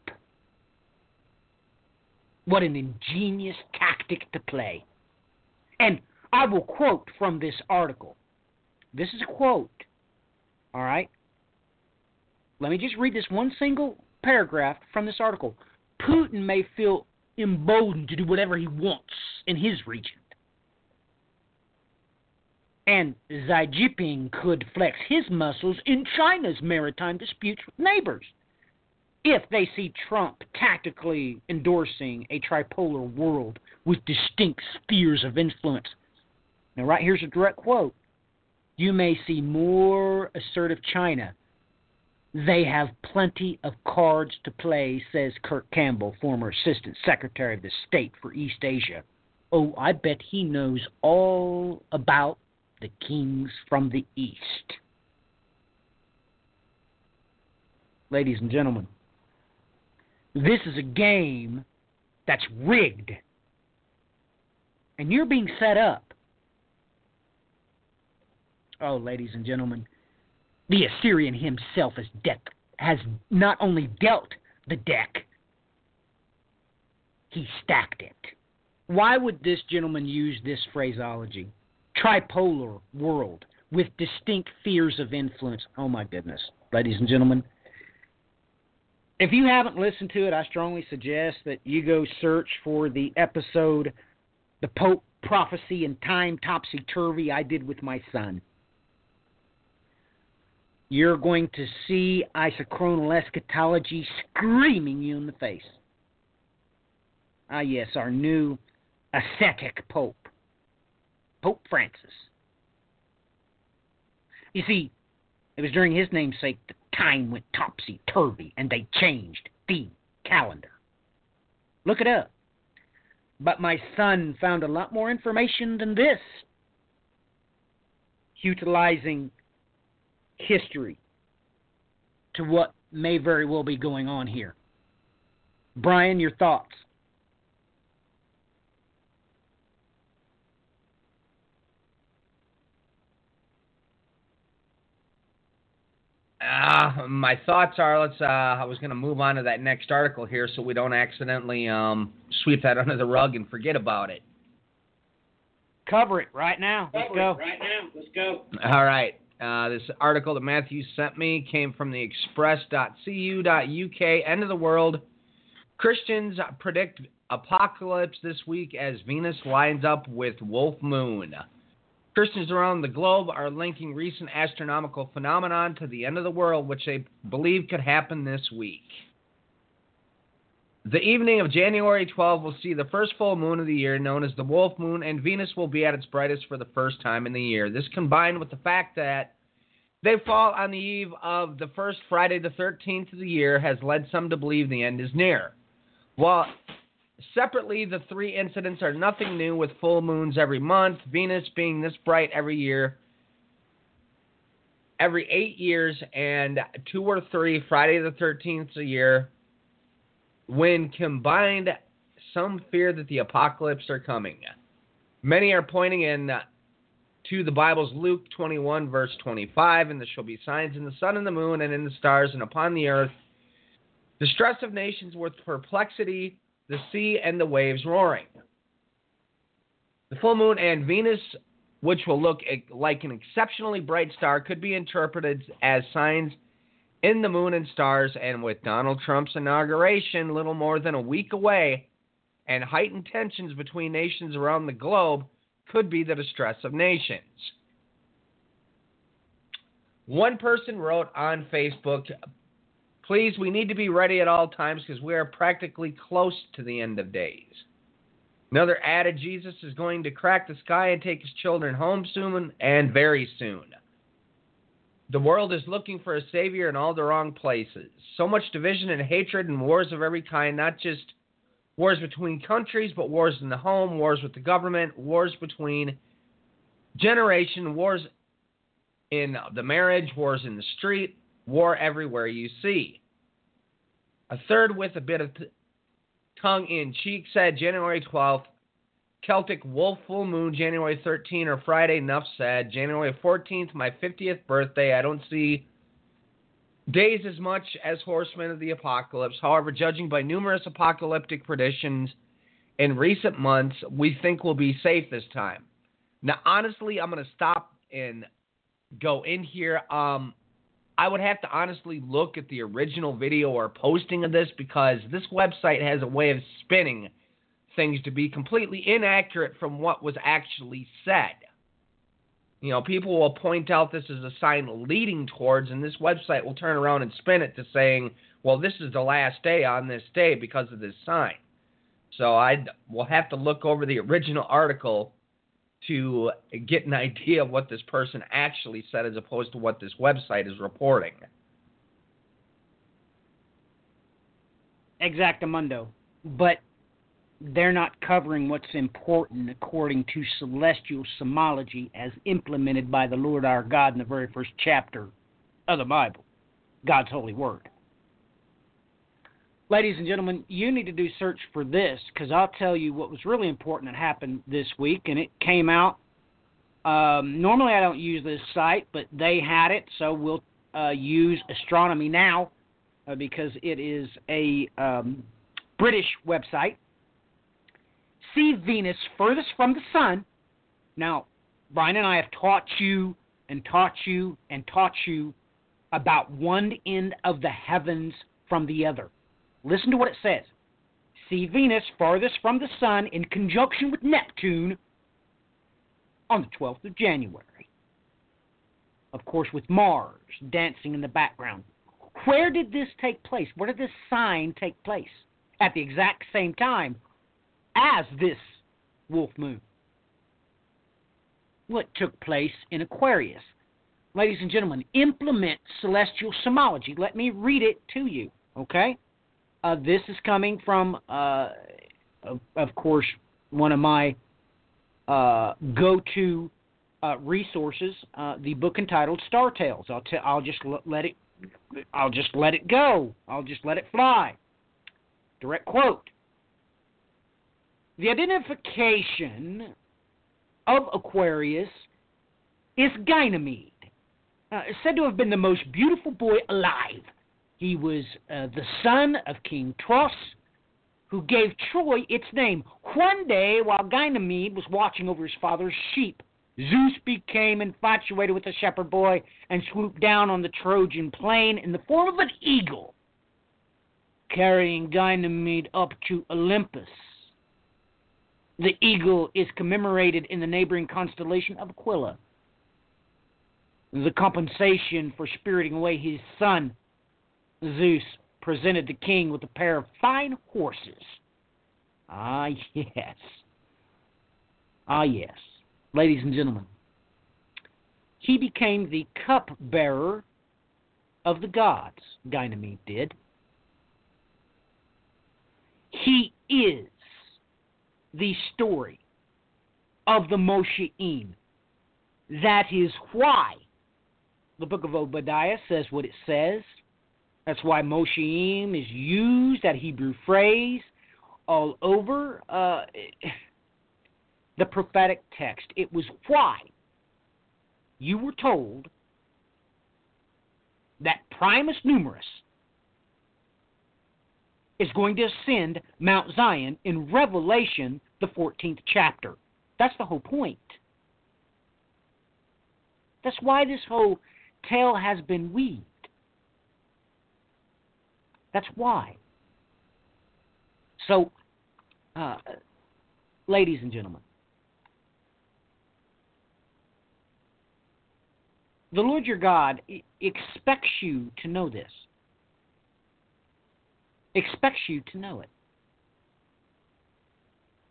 What an ingenious tactic to play. And I will quote from this article. This is a quote. All right? Let me just read this one single paragraph from this article. Putin may feel emboldened to do whatever he wants in his region. And Xi Jinping could flex his muscles in China's maritime disputes with neighbors if they see Trump tactically endorsing a tripolar world with distinct spheres of influence. Now, right here's a direct quote You may see more assertive China. They have plenty of cards to play, says Kurt Campbell, former Assistant Secretary of the State for East Asia. Oh, I bet he knows all about the kings from the east. Ladies and gentlemen, this is a game that's rigged. And you're being set up. Oh, ladies and gentlemen, the Assyrian himself has, de- has not only dealt the deck, he stacked it. Why would this gentleman use this phraseology? Tripolar world with distinct fears of influence. Oh my goodness, ladies and gentlemen, if you haven't listened to it, I strongly suggest that you go search for the episode, The Pope Prophecy and Time Topsy Turvy, I did with my son. You're going to see isochronal eschatology screaming you in the face. Ah, yes, our new ascetic Pope, Pope Francis. You see, it was during his namesake that time went topsy turvy and they changed the calendar. Look it up. But my son found a lot more information than this, utilizing history to what may very well be going on here. Brian, your thoughts? Uh, my thoughts are let's. Uh, I was going to move on to that next article here, so we don't accidentally um, sweep that *laughs* under the rug and forget about it. Cover it right now. Let's Cover go. Right now. Let's go. All right. Uh, this article that Matthew sent me came from the express.co.uk. End of the world. Christians predict apocalypse this week as Venus lines up with Wolf Moon. Christians around the globe are linking recent astronomical phenomenon to the end of the world, which they believe could happen this week. The evening of January 12 will see the first full moon of the year, known as the Wolf Moon, and Venus will be at its brightest for the first time in the year. This combined with the fact that they fall on the eve of the first Friday, the 13th of the year, has led some to believe the end is near. While separately, the three incidents are nothing new with full moons every month, Venus being this bright every year, every eight years, and two or three Friday the 13th a year. When combined, some fear that the apocalypse are coming. Many are pointing in to the Bible's Luke 21, verse 25, and there shall be signs in the sun and the moon and in the stars and upon the earth, distress of nations with perplexity, the sea and the waves roaring. The full moon and Venus, which will look like an exceptionally bright star, could be interpreted as signs in the moon and stars. And with Donald Trump's inauguration little more than a week away, and heightened tensions between nations around the globe, could be the distress of nations. One person wrote on Facebook, Please, we need to be ready at all times because we are practically close to the end of days. Another added, Jesus is going to crack the sky and take his children home soon and very soon. The world is looking for a savior in all the wrong places. So much division and hatred and wars of every kind, not just wars between countries, but wars in the home, wars with the government, wars between generation, wars in the marriage, wars in the street, war everywhere you see. A third with a bit of t- tongue in cheek said January 12th, Celtic Wolf Full Moon, January 13th or Friday, enough said. January 14th, my 50th birthday. I don't see days as much as horsemen of the apocalypse. However, judging by numerous apocalyptic predictions in recent months, we think we'll be safe this time. Now, honestly, I'm going to stop and go in here. Um, I would have to honestly look at the original video or posting of this because this website has a way of spinning things to be completely inaccurate from what was actually said. You know, people will point out this is a sign leading towards, and this website will turn around and spin it to saying, well, this is the last day on this day because of this sign. So I will have to look over the original article to get an idea of what this person actually said as opposed to what this website is reporting. Exactamundo. But they're not covering what's important according to celestial symbology as implemented by the Lord our God in the very first chapter of the Bible, God's holy word. Ladies and gentlemen, you need to do search for this because I'll tell you what was really important that happened this week, and it came out. Um, normally, I don't use this site, but they had it, so we'll uh, use Astronomy Now uh, because it is a um, British website see Venus furthest from the sun. Now, Brian and I have taught you and taught you and taught you about one end of the heavens from the other. Listen to what it says. See Venus farthest from the sun in conjunction with Neptune on the 12th of January. Of course, with Mars dancing in the background. Where did this take place? Where did this sign take place? At the exact same time as this wolf moon. What took place in Aquarius. Ladies and gentlemen, implement celestial symbology. Let me read it to you, okay? Uh, this is coming from, uh, of, course, one of my uh, go-to uh, resources, uh, the book entitled Star Tales. I'll, t- I'll just l- let it, I'll just let it go. I'll just let it fly. Direct quote. The identification of Aquarius is Ganymede, uh, said to have been the most beautiful boy alive. He was uh, the son of King Tros, who gave Troy its name. One day, while Ganymede was watching over his father's sheep, Zeus became infatuated with the shepherd boy and swooped down on the Trojan plain in the form of an eagle, carrying Ganymede up to Olympus. The eagle is commemorated in the neighboring constellation of Aquila. The compensation for spiriting away his son, Zeus, presented the king with a pair of fine horses. Ah, yes. Ah, yes. Ladies and gentlemen, he became the cupbearer of the gods, Ganymede did. He is the story of the Mosheim. That is why the book of Obadiah says what it says. That's why Mosheim is used, that Hebrew phrase, all over uh, the prophetic text. It was why you were told that Primus Numerus is going to ascend Mount Zion in Revelation, the 14th chapter. That's the whole point. That's why this whole tale has been weaved. That's why. So, uh, ladies and gentlemen, the Lord your God expects you to know this expects you to know it.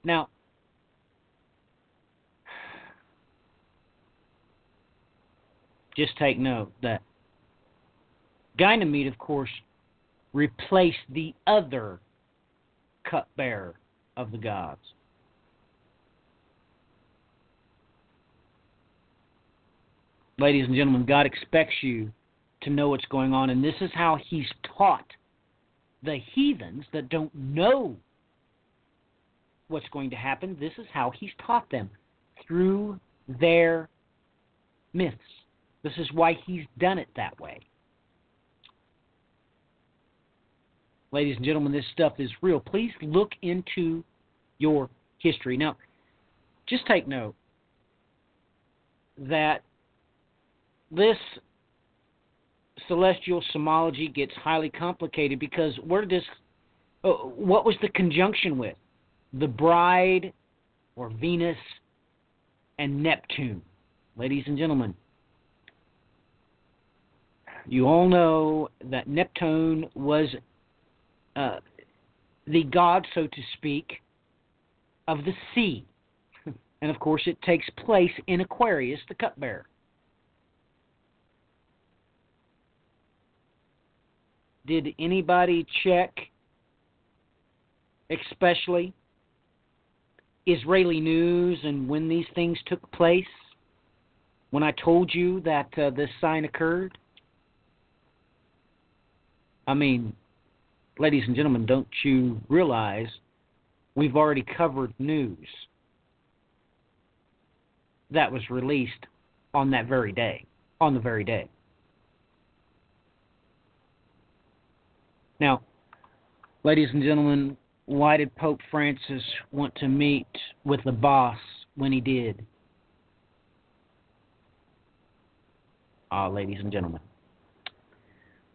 Now, just take note that Ganymede, of course, replaced the other cupbearer of the gods. Ladies and gentlemen, God expects you to know what's going on, and this is how He's taught the heathens that don't know what's going to happen, this is how he's taught them through their myths. This is why he's done it that way. Ladies and gentlemen, this stuff is real. Please look into your history. Now, just take note that this celestial symbology gets highly complicated because where this, uh, what was the conjunction with? The bride or Venus and Neptune. Ladies and gentlemen, you all know that Neptune was uh, the god, so to speak, of the sea. *laughs* And of course, it takes place in Aquarius, the cupbearer. did anybody check, especially Israeli news and when these things took place? When I told you that uh, this sign occurred? I mean, ladies and gentlemen, don't you realize we've already covered news that was released on that very day, on the very day. Now, ladies and gentlemen, why did Pope Francis want to meet with the boss when he did? Ah, ladies and gentlemen.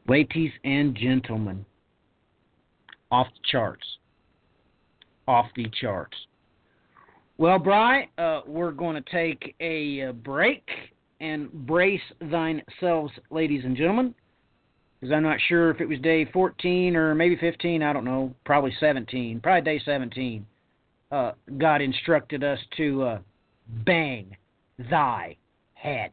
Ladies and gentlemen, off the charts. Off the charts. Well, Bry, uh, we're going to take a uh, break and brace thine selves, ladies and gentlemen because I'm not sure if it was day 14 or maybe 15. I don't know. Probably 17. Probably day 17. Uh, God instructed us to uh, bang thy head.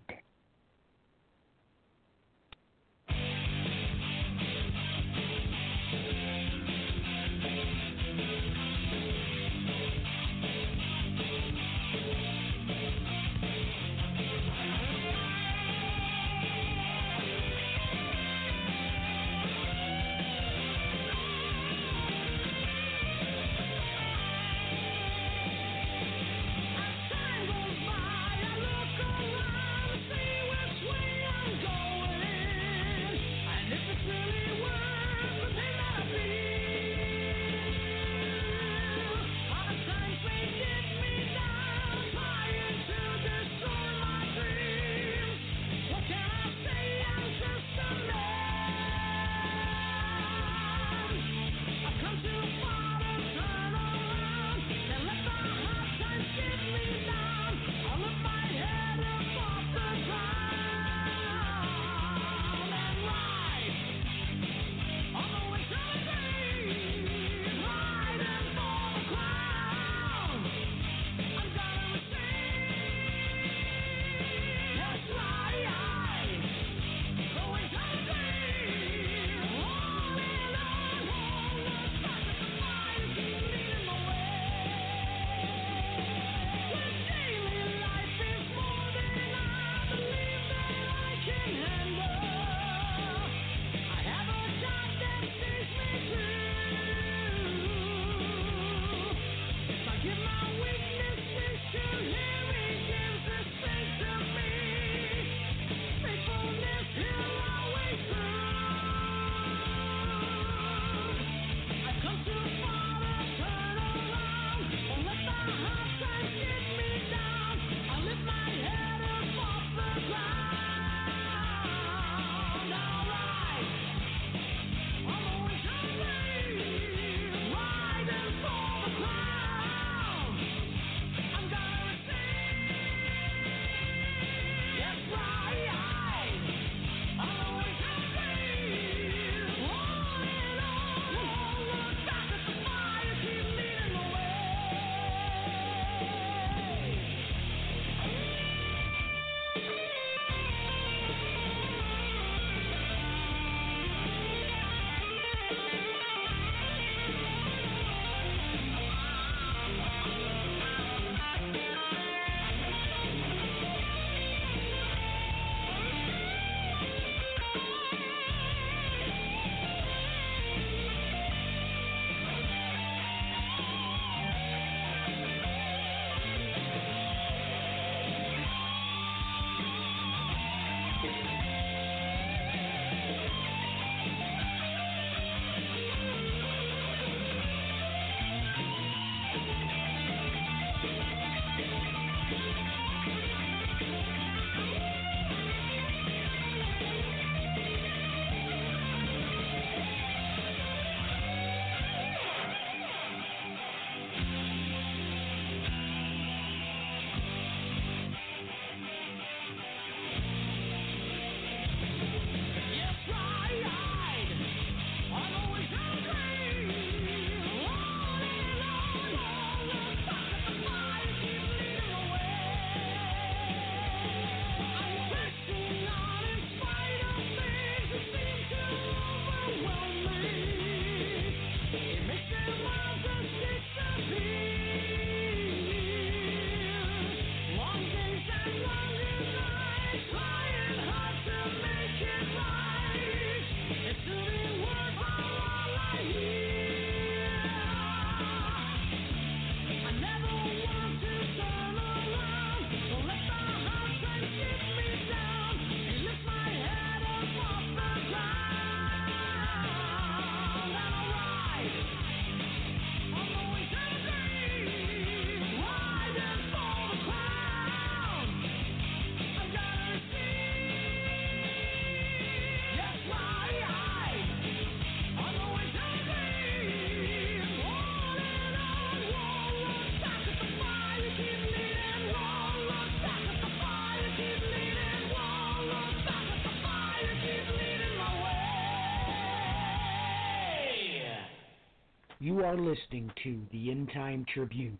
Are listening to the End Time Tribune.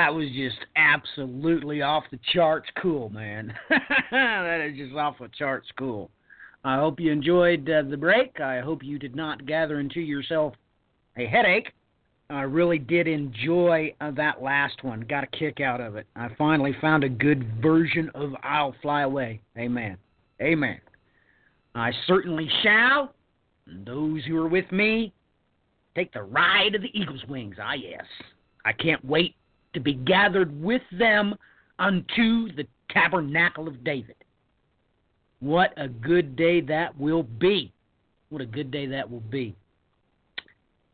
That was just absolutely off the charts cool, man. *laughs* that is just off the charts cool. I hope you enjoyed uh, the break. I hope you did not gather into yourself a headache. I really did enjoy uh, that last one. Got a kick out of it. I finally found a good version of I'll Fly Away. Amen. Amen. I certainly shall. And those who are with me, take the ride of the eagle's wings. Ah, yes. I can't wait to be gathered with them unto the tabernacle of David. What a good day that will be. What a good day that will be.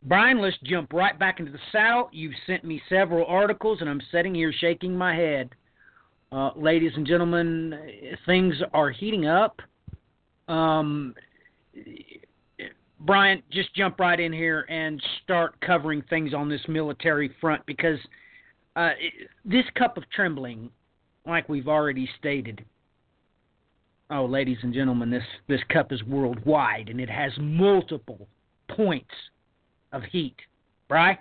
Brian, let's jump right back into the saddle. You've sent me several articles, and I'm sitting here shaking my head. Uh, ladies and gentlemen, things are heating up. Um, Brian, just jump right in here and start covering things on this military front because – uh, this cup of trembling, like we've already stated, oh, ladies and gentlemen, this, this cup is worldwide and it has multiple points of heat. Right?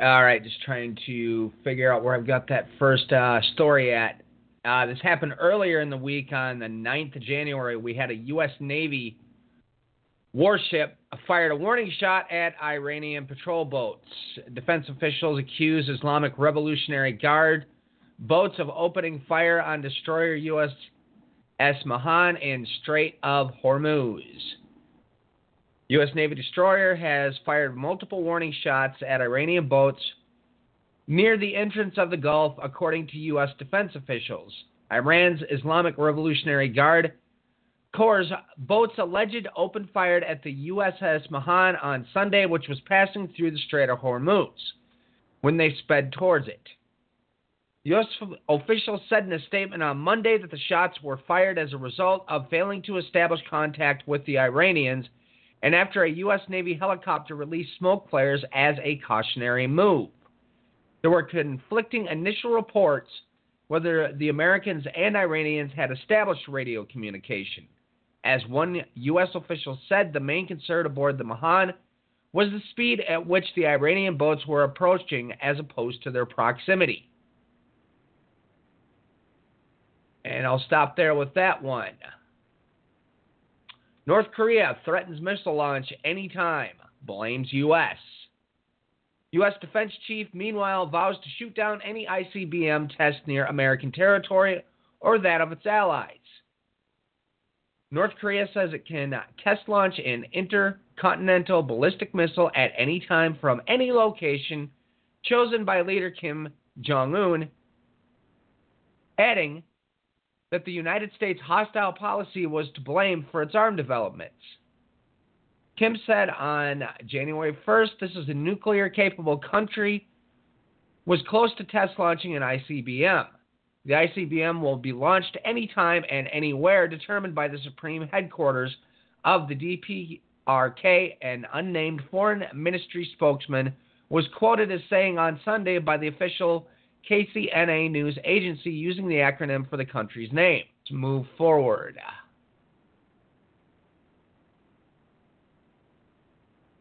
All right, just trying to figure out where I've got that first uh, story at. Uh, this happened earlier in the week on the 9th of January. We had a U.S. Navy warship fired a warning shot at Iranian patrol boats. Defense officials accused Islamic Revolutionary Guard boats of opening fire on destroyer USS Mahan in Strait of Hormuz. U.S. Navy destroyer has fired multiple warning shots at Iranian boats near the entrance of the Gulf, according to U.S. defense officials. Iran's Islamic Revolutionary Guard Corps boats alleged open fired at the USS Mahan on Sunday, which was passing through the Strait of Hormuz, when they sped towards it. U.S. officials said in a statement on Monday that the shots were fired as a result of failing to establish contact with the Iranians and after a U.S. Navy helicopter released smoke flares as a cautionary move. There were conflicting initial reports whether the Americans and Iranians had established radio communication. As one U.S. official said, the main concern aboard the Mahan was the speed at which the Iranian boats were approaching as opposed to their proximity. And I'll stop there with that one. North Korea threatens missile launch anytime, blames U.S. U.S. Defense Chief, meanwhile, vows to shoot down any ICBM test near American territory or that of its allies. North Korea says it can test launch an intercontinental ballistic missile at any time from any location chosen by leader Kim Jong un, adding that the United States' hostile policy was to blame for its arm developments. Kim said on January 1st, this is a nuclear capable country, was close to test launching an ICBM. The ICBM will be launched anytime and anywhere, determined by the Supreme Headquarters of the DPRK. An unnamed foreign ministry spokesman was quoted as saying on Sunday by the official KCNA news agency using the acronym for the country's name. To move forward.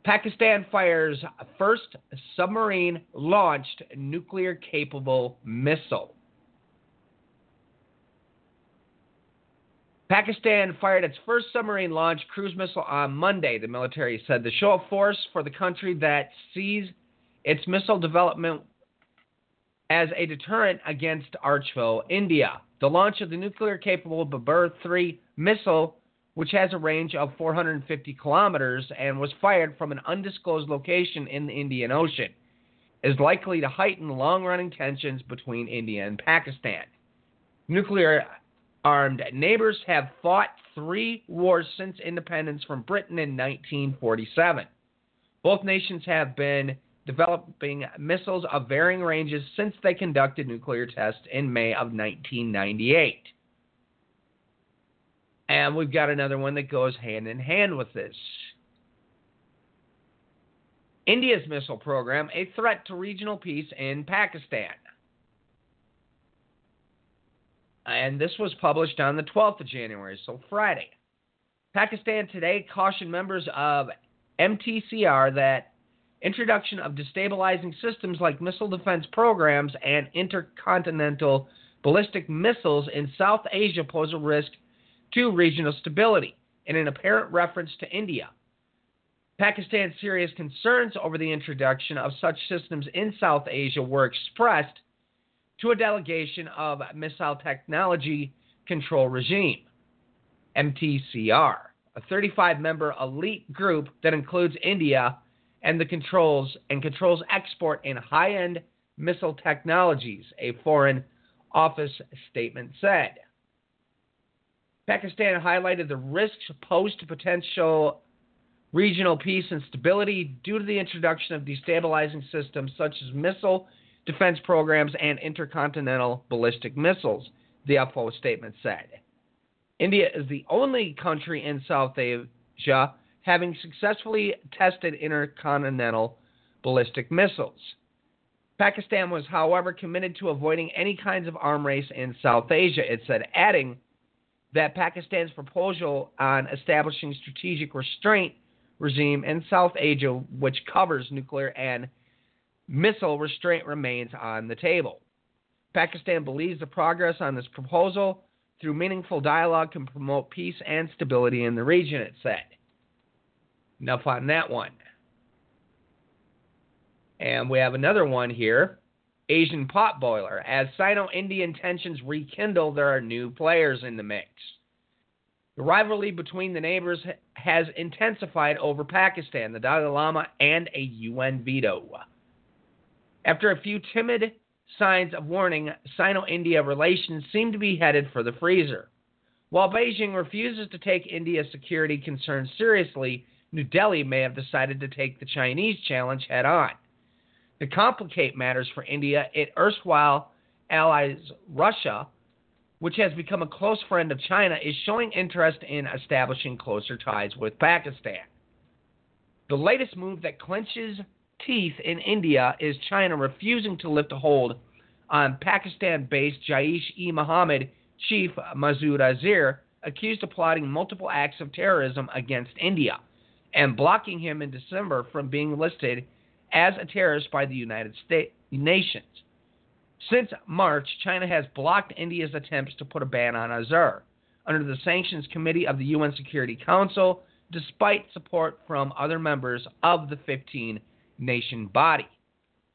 Pakistan fires first submarine launched nuclear capable missile. Pakistan fired its first submarine launched cruise missile on Monday, the military said. The show of force for the country that sees its missile development as a deterrent against Archville, India. The launch of the nuclear capable Babur 3 missile, which has a range of 450 kilometers and was fired from an undisclosed location in the Indian Ocean, is likely to heighten long running tensions between India and Pakistan. Nuclear armed neighbors have fought three wars since independence from Britain in 1947. Both nations have been developing missiles of varying ranges since they conducted nuclear tests in May of 1998. And we've got another one that goes hand in hand with this. India's missile program, a threat to regional peace in Pakistan and this was published on the 12th of January, so Friday. Pakistan Today cautioned members of MTCR that introduction of destabilizing systems like missile defense programs and intercontinental ballistic missiles in South Asia pose a risk to regional stability, in an apparent reference to India. Pakistan's serious concerns over the introduction of such systems in South Asia were expressed to a delegation of Missile Technology Control Regime, MTCR, a 35 member elite group that includes India and the controls and controls export in high end missile technologies, a foreign office statement said. Pakistan highlighted the risks posed to potential regional peace and stability due to the introduction of destabilizing systems such as missile defense programs, and intercontinental ballistic missiles, the UFO statement said. India is the only country in South Asia having successfully tested intercontinental ballistic missiles. Pakistan was, however, committed to avoiding any kinds of arm race in South Asia, it said, adding that Pakistan's proposal on establishing strategic restraint regime in South Asia, which covers nuclear and missile restraint remains on the table. Pakistan believes the progress on this proposal through meaningful dialogue can promote peace and stability in the region, it said. Enough on that one. And we have another one here Asian potboiler. As Sino Indian tensions rekindle, there are new players in the mix. The rivalry between the neighbors has intensified over Pakistan, the Dalai Lama, and a UN veto. After a few timid signs of warning, Sino India relations seem to be headed for the freezer. While Beijing refuses to take India's security concerns seriously, New Delhi may have decided to take the Chinese challenge head on. To complicate matters for India, it erstwhile allies Russia, which has become a close friend of China, is showing interest in establishing closer ties with Pakistan. The latest move that clenches teeth in India is China refusing to lift a hold on Pakistan based Jaish e Mohammed chief Masood Azhar, accused of plotting multiple acts of terrorism against India, and blocking him in December from being listed as a terrorist by the United States Nations. Since March, China has blocked India's attempts to put a ban on Azhar under the Sanctions Committee of the UN Security Council, despite support from other members of the 15 nation body.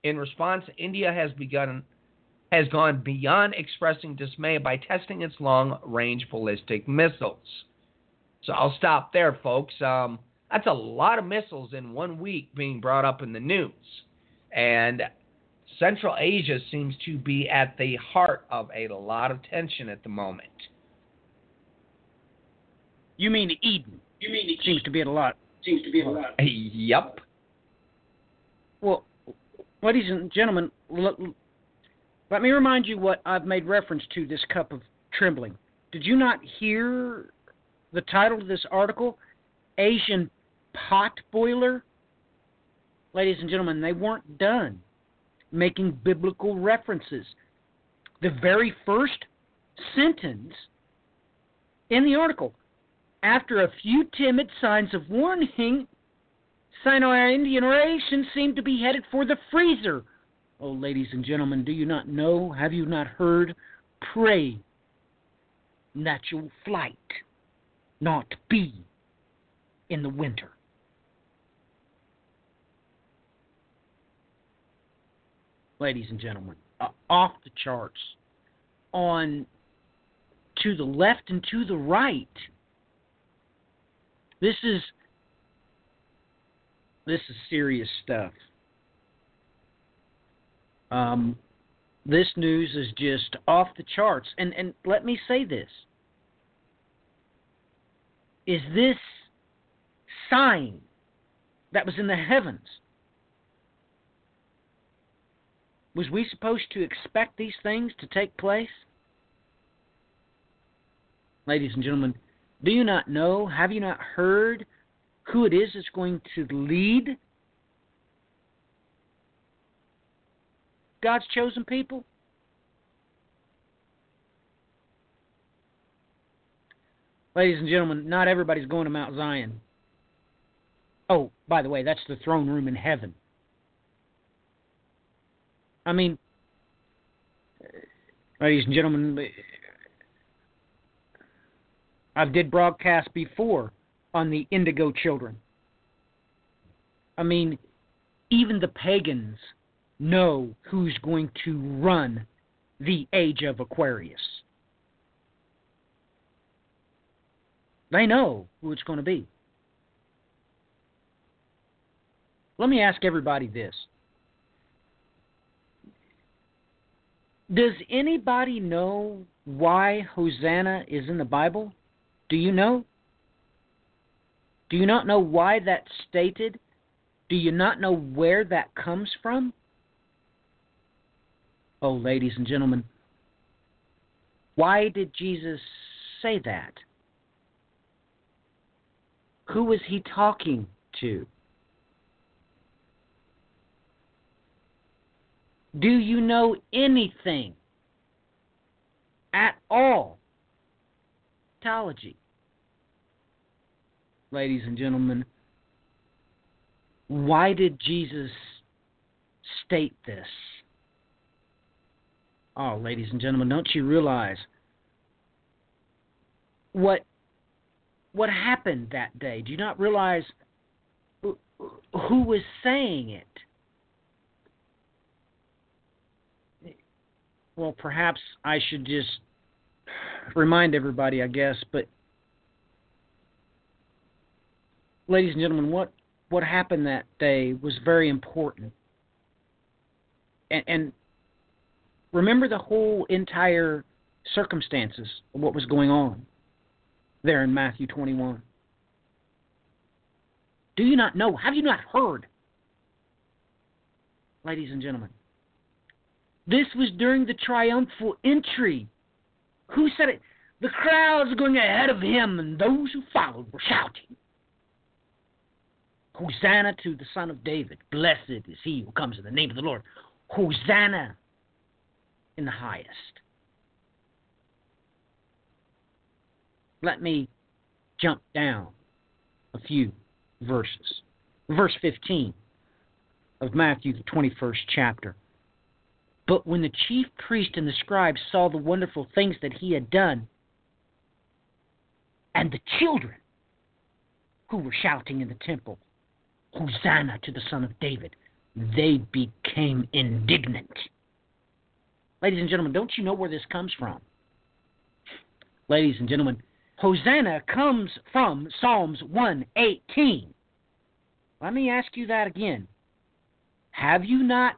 In response, India has begun has gone beyond expressing dismay by testing its long range ballistic missiles. So I'll stop there, folks. Um, that's a lot of missiles in one week being brought up in the news. And Central Asia seems to be at the heart of a lot of tension at the moment. You mean Eden? You mean it Seems to be at a lot. seems to be a lot. Yep. Well, ladies and gentlemen, let me remind you what I've made reference to this cup of trembling. Did you not hear the title of this article? Asian pot boiler? Ladies and gentlemen, they weren't done making biblical references. The very first sentence in the article, after a few timid signs of warning, Sino-Indian relations seem to be headed for the freezer. Oh, ladies and gentlemen, do you not know? Have you not heard? Pray that your flight not be in the winter. Ladies and gentlemen, uh, off the charts, on to the left and to the right. This is this is serious stuff. Um, this news is just off the charts. And and let me say this: is this sign that was in the heavens? Was we supposed to expect these things to take place? Ladies and gentlemen, do you not know? Have you not heard who it is that's going to lead God's chosen people? Ladies and gentlemen, not everybody's going to Mount Zion. Oh, by the way, that's the throne room in heaven. I mean, ladies and gentlemen, I've did broadcast before on the indigo children. I mean, even the pagans know who's going to run the age of Aquarius. They know who it's going to be. Let me ask everybody this. Does anybody know why Hosanna is in the Bible? Do you know? Do you not know why that's stated? Do you not know where that comes from? Oh, ladies and gentlemen, why did Jesus say that? Who was he talking to? Do you know anything at all? Theology. Ladies and gentlemen, why did Jesus state this? Oh, ladies and gentlemen, don't you realize what what happened that day? Do you not realize who, was saying it? Well, perhaps I should just remind everybody, I guess, but ladies and gentlemen, what what happened that day was very important. And, and remember the whole entire circumstances of what was going on there in Matthew 21. Do you not know? Have you not heard? Ladies and gentlemen, this was during the triumphal entry. Who said it? The crowds going ahead of him, and those who followed were shouting. Hosanna to the Son of David. Blessed is he who comes in the name of the Lord. Hosanna in the highest. Let me jump down a few verses. Verse 15 of Matthew, the 21st chapter. But when the chief priest and the scribes saw the wonderful things that he had done, and the children who were shouting in the temple, Hosanna to the Son of David, they became indignant. Ladies and gentlemen, don't you know where this comes from? Ladies and gentlemen, Hosanna comes from Psalms 118. Let me ask you that again. Have you not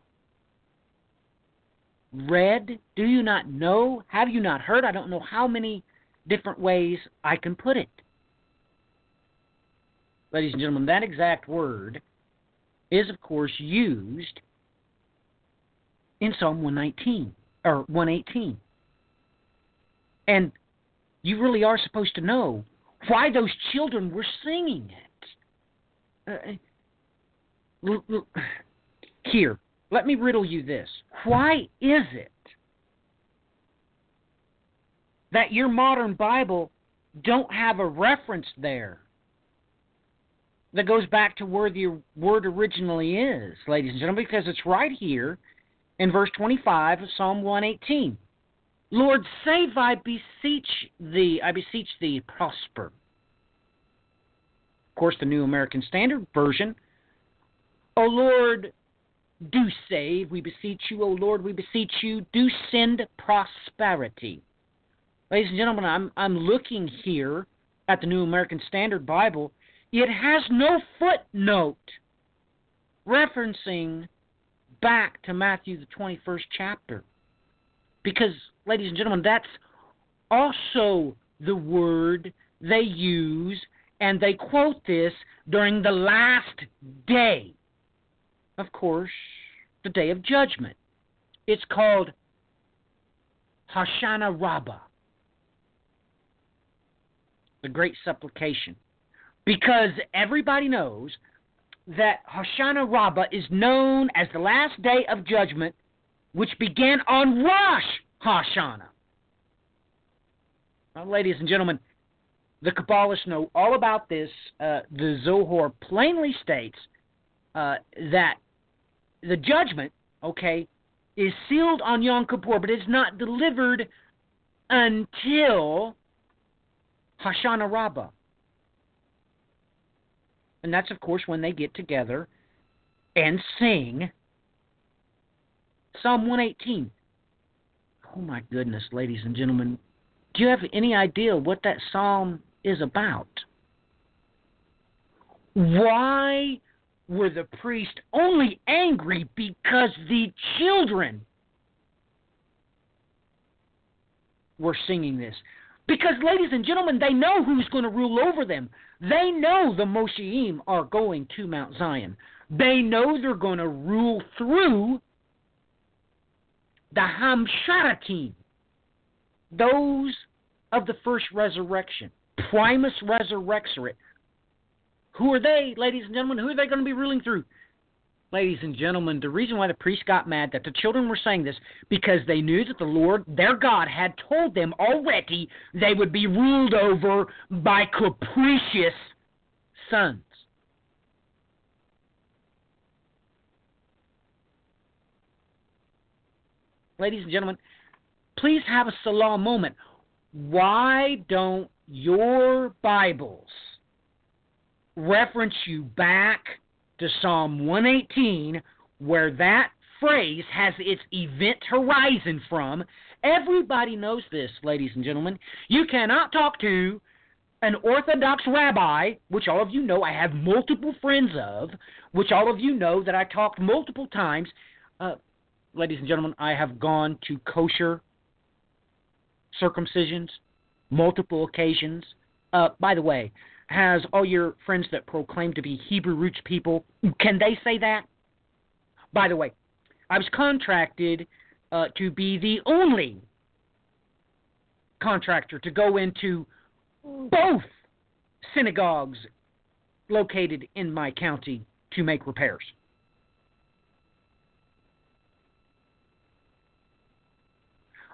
read? Do you not know? Have you not heard? I don't know how many different ways I can put it. Ladies and gentlemen, that exact word is, of course, used in Psalm 119 or 118. And you really are supposed to know why those children were singing it. Uh, here, let me riddle you this. Why is it that your modern Bible don't have a reference there that goes back to where the word originally is, ladies and gentlemen, because it's right here in verse 25 of Psalm 118. Lord, save, I beseech thee, I beseech thee, prosper. Of course, the New American Standard Version. O Lord, do save, we beseech you. O Lord, we beseech you, do send prosperity. Ladies and gentlemen, I'm, I'm looking here at the New American Standard Bible. It has no footnote referencing back to Matthew, the 21st chapter. Because, ladies and gentlemen, that's also the word they use, and they quote this during the last day. Of course, the day of judgment. It's called Hoshana Rabbah, the great supplication. Because everybody knows that Hoshana Rabbah is known as the last day of judgment which began on Rosh Hashanah. Ladies and gentlemen, the Kabbalists know all about this. Uh, the Zohar plainly states uh, that the judgment, okay, is sealed on Yom Kippur, but it's not delivered until Hoshana Rabbah. And that's, of course, when they get together and sing Psalm 118. Oh my goodness, ladies and gentlemen. Do you have any idea what that psalm is about? Why were the priests only angry because the children were singing this? Because, ladies and gentlemen, they know who's going to rule over them. They know the Mosheim are going to Mount Zion. They know they're going to rule through the Hamsharatim, those of the first resurrection, Primus Resurrexit. Who are they, ladies and gentlemen? Who are they going to be ruling through? Ladies and gentlemen, the reason why the priests got mad that the children were saying this because they knew that the Lord, their God, had told them already they would be ruled over by capricious sons. ladies and gentlemen, please have a Selah moment. Why don't your Bibles reference you back to Psalm 118, where that phrase has its event horizon from? Everybody knows this, ladies and gentlemen. You cannot talk to an Orthodox rabbi, which all of you know I have multiple friends of, which all of you know that I talked multiple times. Uh, ladies and gentlemen, I have gone to kosher circumcisions multiple occasions. Uh, by the way, has all your friends that proclaim to be Hebrew roots people, can they say that? By the way, I was contracted uh, to be the only contractor to go into both synagogues located in my county to make repairs.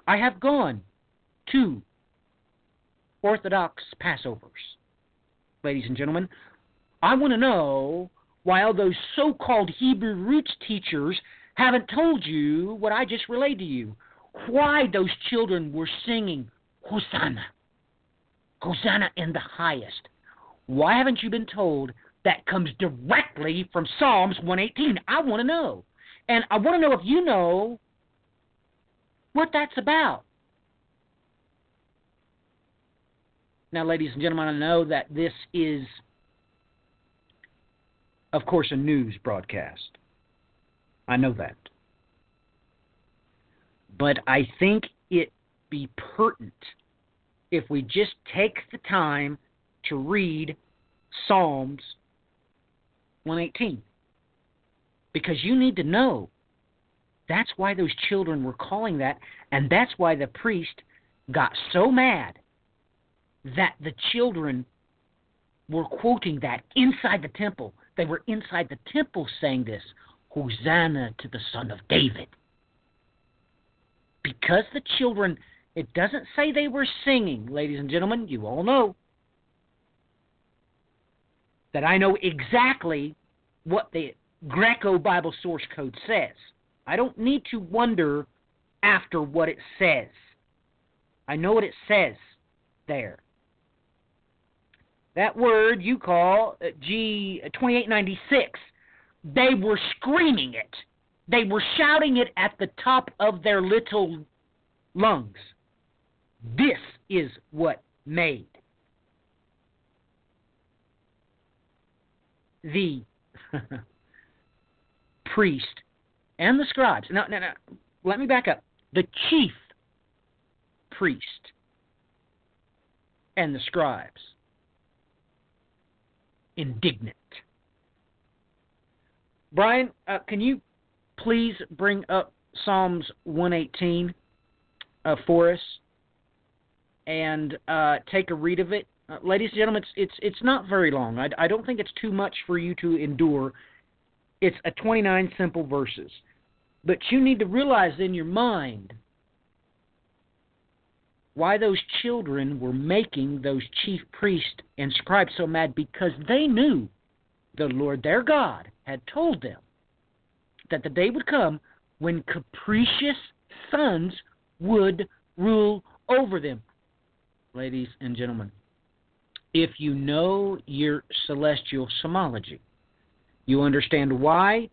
I have gone to Orthodox Passovers. Ladies and gentlemen, I want to know why all those so called Hebrew roots teachers haven't told you what I just relayed to you. Why those children were singing Hosanna. Hosanna in the highest. Why haven't you been told that comes directly from Psalms 118? I want to know. And I want to know if you know what that's about. Now, ladies and gentlemen, I know that this is, of course, a news broadcast. I know that. But I think it be pertinent if we just take the time to read Psalms 118. Because you need to know that's why those children were calling that, and that's why the priest got so mad that the children were quoting that inside the temple. They were inside the temple saying this Hosanna to the Son of David. Because the children, it doesn't say they were singing, ladies and gentlemen, you all know that I know exactly what the Greco Bible source code says. I don't need to wonder after what it says. I know what it says there. That word you call uh, G 2896, they were screaming it. They were shouting it at the top of their little lungs. This is what made the *laughs* priest and the scribes. Now, now, now, let me back up. The chief priest and the scribes indignant. Brian, uh, can you please bring up Psalms 118 uh, for us and uh, take a read of it? Uh, ladies and gentlemen, it's, it's, it's not very long. I, I don't think it's too much for you to endure. It's a 29 simple verses. But you need to realize in your mind why those children were making those chief priests and scribes so mad because they knew the Lord their God had told them that the day would come when capricious sons would rule over them. Ladies and gentlemen, if you know your celestial symbology, you understand why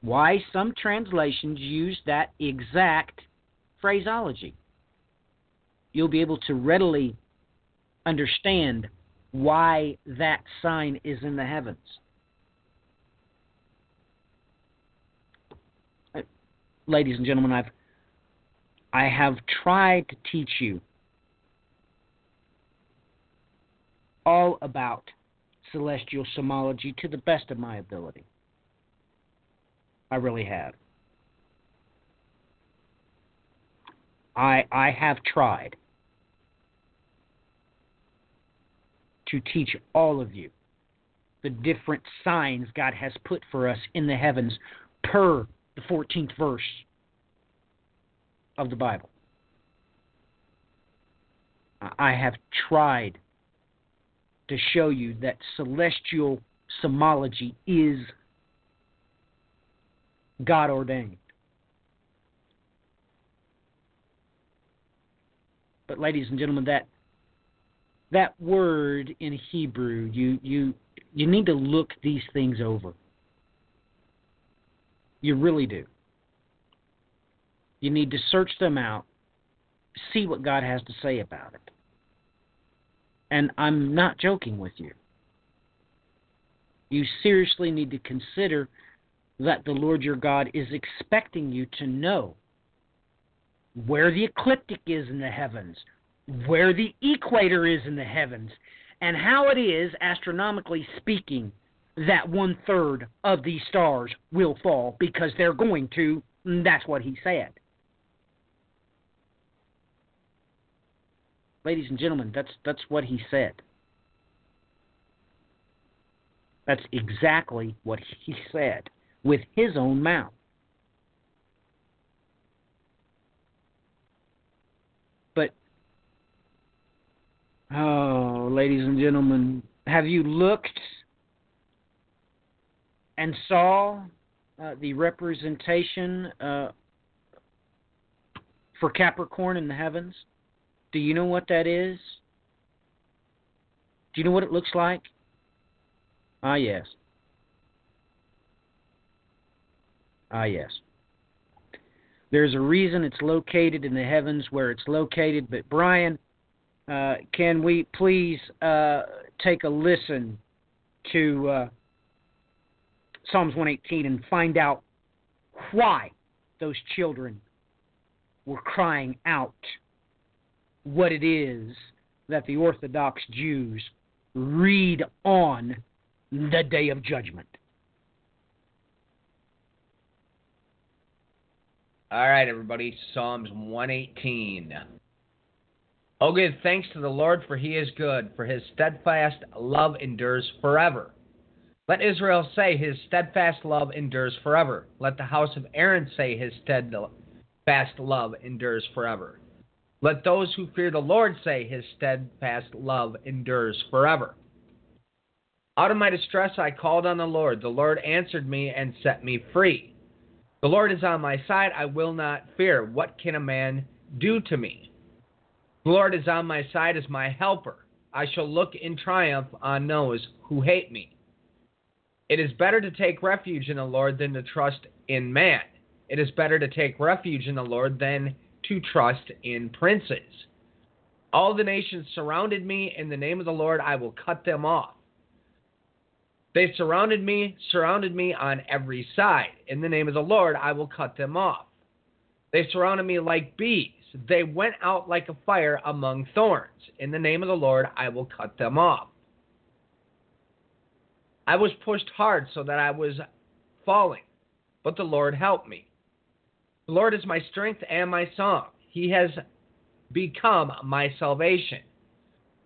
why some translations use that exact phraseology. You'll be able to readily understand why that sign is in the heavens. Ladies and gentlemen, I've I have tried to teach you all about celestial symbology to the best of my ability. I really have. I I have tried to teach all of you the different signs God has put for us in the heavens per the 14th verse of the Bible. I have tried to show you that celestial symbology is God ordained. But ladies and gentlemen, that that word in Hebrew, you you you need to look these things over. You really do. You need to search them out, see what God has to say about it. And I'm not joking with you. You seriously need to consider that the Lord your God is expecting you to know where the ecliptic is in the heavens, where the equator is in the heavens, and how it is, astronomically speaking, that one third of these stars will fall because they're going to. That's what he said. Ladies and gentlemen, that's that's what he said. That's exactly what he said with his own mouth. But oh, ladies and gentlemen, have you looked and saw uh, the representation uh, for Capricorn in the heavens? Do you know what that is? Do you know what it looks like? Ah, yes. Ah, yes. There's a reason it's located in the heavens where it's located, but Brian, uh, can we please uh, take a listen to uh, Psalms 118 and find out why those children were crying out what it is that the Orthodox Jews read on the day of judgment. All right, everybody. Psalms 118. Oh, give thanks to the Lord, for he is good, for his steadfast love endures forever. Let Israel say, His steadfast love endures forever. Let the house of Aaron say, His steadfast love endures forever. Let those who fear the Lord say, His steadfast love endures forever. Out of my distress I called on the Lord. The Lord answered me and set me free. The Lord is on my side. I will not fear. What can a man do to me? The Lord is on my side as my helper. I shall look in triumph on those who hate me. It is better to take refuge in the Lord than to trust in man. It is better to take refuge in the Lord than to trust in princes. All the nations surrounded me. In the name of the Lord, I will cut them off. They surrounded me, surrounded me on every side. In the name of the Lord, I will cut them off. They surrounded me like bees. They went out like a fire among thorns. In the name of the Lord, I will cut them off. I was pushed hard so that I was falling, but the Lord helped me. The Lord is my strength and my song. He has become my salvation.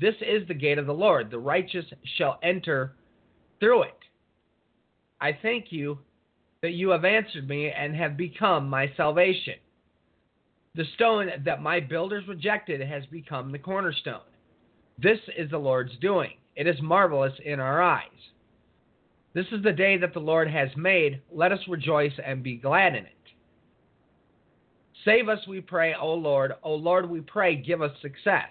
This is the gate of the Lord. The righteous shall enter through it. I thank you that you have answered me and have become my salvation. The stone that my builders rejected has become the cornerstone. This is the Lord's doing. It is marvelous in our eyes. This is the day that the Lord has made. Let us rejoice and be glad in it. Save us, we pray, O Lord. O Lord, we pray, give us success.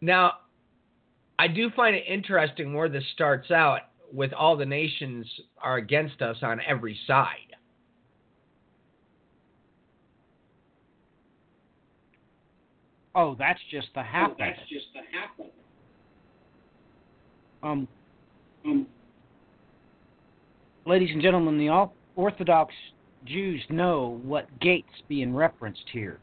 Now, I do find it interesting where this starts out with all the nations are against us on every side. Oh, that's just the half. Oh, that's just the half. Um, um, ladies and gentlemen, the Orthodox Jews know what gates being referenced here.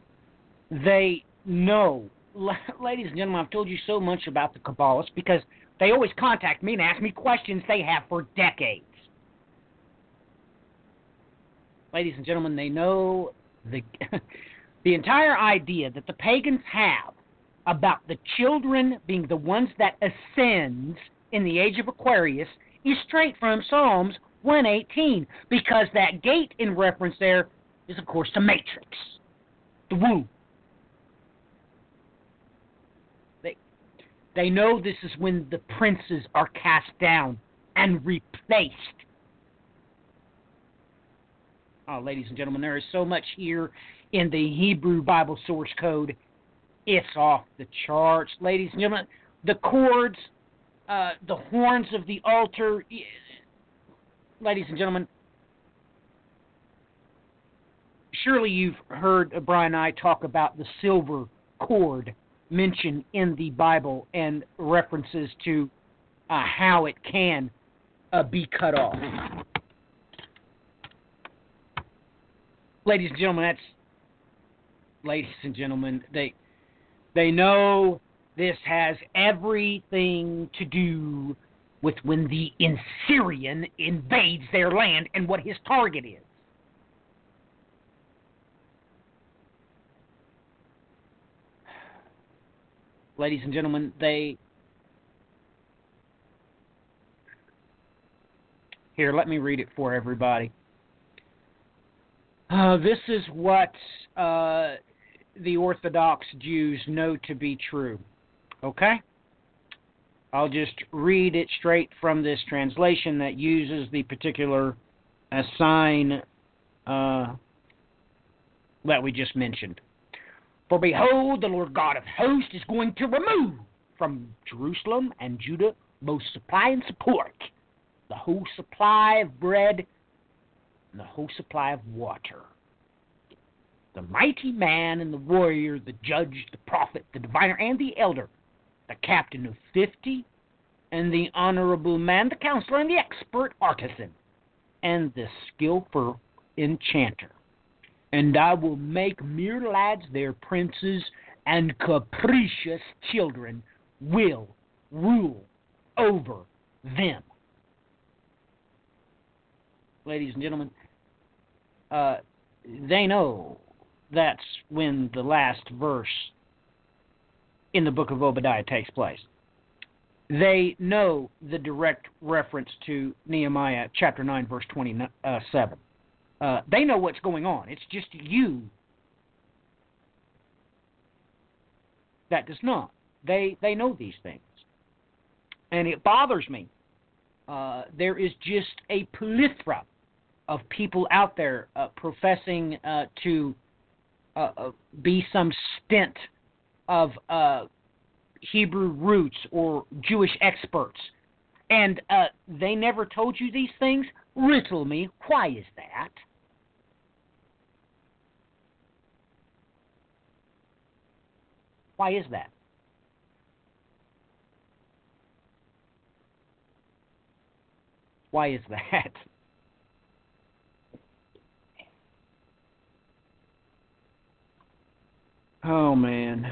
They know *laughs* ladies and gentlemen, I've told you so much about the Kabbalists because they always contact me and ask me questions they have for decades. Ladies and gentlemen, they know the *laughs* the entire idea that the pagans have about the children being the ones that ascends in the age of Aquarius is straight from Psalms 118 because that gate in reference there is of course the matrix, the womb. They know this is when the princes are cast down and replaced. Oh, ladies and gentlemen, there is so much here in the Hebrew Bible source code. It's off the charts, ladies and gentlemen. The chords, uh, the horns of the altar, ladies and gentlemen. Surely you've heard Brian and I talk about the silver cord mentioned in the Bible and references to uh, how it can uh, be cut off. Ladies and gentlemen, that's ladies and gentlemen, they they know this has everything to do with when the Assyrian invades their land and what his target is. Ladies and gentlemen, they Here, let me read it for everybody. Uh, this is what uh, the Orthodox Jews know to be true. Okay? I'll just read it straight from this translation that uses the particular sign uh, that we just mentioned. For behold, the Lord God of hosts is going to remove from Jerusalem and Judah both supply and support, the whole supply of bread and the whole supply of water the mighty man and the warrior, the judge, the prophet, the diviner, and the elder, the captain of fifty, and the honorable man, the counselor, and the expert artisan, and the skilful enchanter. And I will make mere lads their princes, and capricious children will rule over them. Ladies and gentlemen, uh, they know that's when the last verse in the book of Obadiah takes place. They know the direct reference to Nehemiah chapter 9, verse 27. Uh, they know what's going on. It's just you that does not. They, they know these things. And it bothers me. Uh, there is just a plethora of people out there uh, professing uh, to uh, uh, be some stint of Hebrew roots or Jewish experts, and they never told you these things, riddle me. Why is that? Why is that? Why is that? *laughs* Oh man.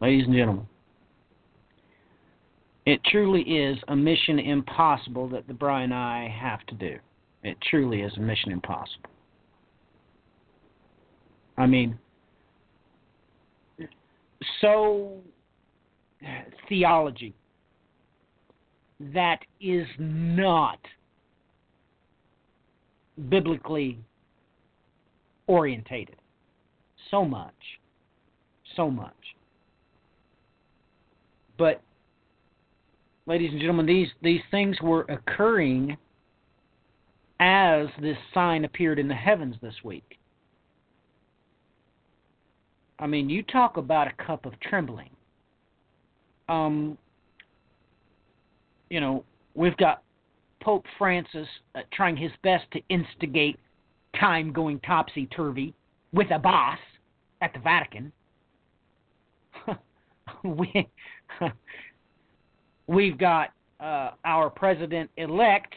Ladies and gentlemen, it truly is a mission impossible that the Brian and I have to do. It truly is a mission impossible. I mean, so theology that is not biblically orientated. So much. So much. But ladies and gentlemen, these these things were occurring as this sign appeared in the heavens this week. I mean, you talk about a cup of trembling. Um, you know, we've got Pope Francis uh, trying his best to instigate time going topsy turvy with a boss at the Vatican. *laughs* we, *laughs* we've got uh, our president elect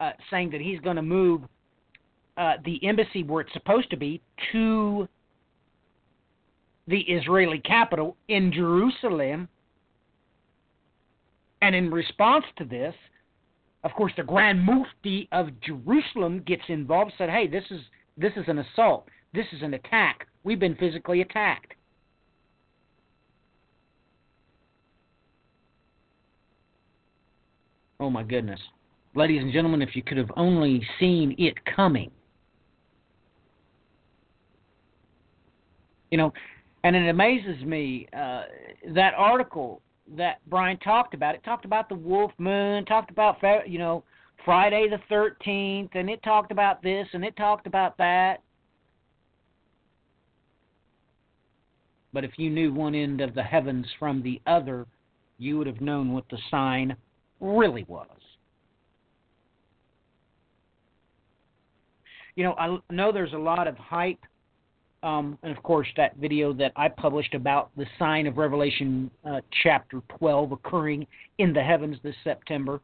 uh, saying that he's going to move uh, the embassy where it's supposed to be to the Israeli capital in Jerusalem. And in response to this, of course, the Grand Mufti of Jerusalem gets involved. Said, "Hey, this is this is an assault. This is an attack. We've been physically attacked." Oh my goodness. Ladies and gentlemen, if you could have only seen it coming. You know, and it amazes me uh, that article that Brian talked about. It talked about the wolf moon, talked about you know Friday the thirteenth, and it talked about this and it talked about that. But if you knew one end of the heavens from the other, you would have known what the sign really was. You know, I know there's a lot of hype um, and of course, that video that I published about the sign of Revelation uh, chapter 12 occurring in the heavens this September.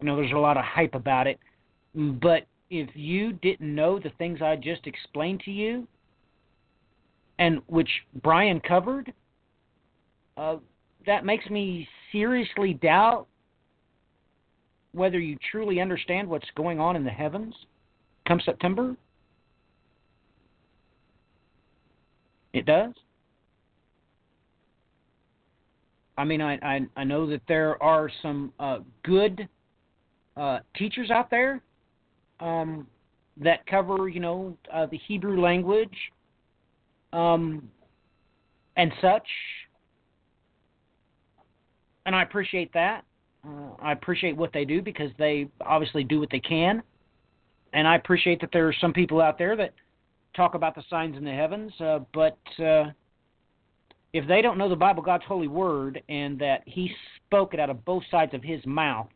I know, there's a lot of hype about it. But if you didn't know the things I just explained to you, and which Brian covered, uh, that makes me seriously doubt whether you truly understand what's going on in the heavens come September. It does. I mean, I I, I know that there are some uh, good uh, teachers out there um, that cover, you know, uh, the Hebrew language um, and such, and I appreciate that. Uh, I appreciate what they do because they obviously do what they can, and I appreciate that there are some people out there that talk about the signs in the heavens, uh, but uh, if they don't know the Bible, God's holy word, and that He spoke it out of both sides of His mouth,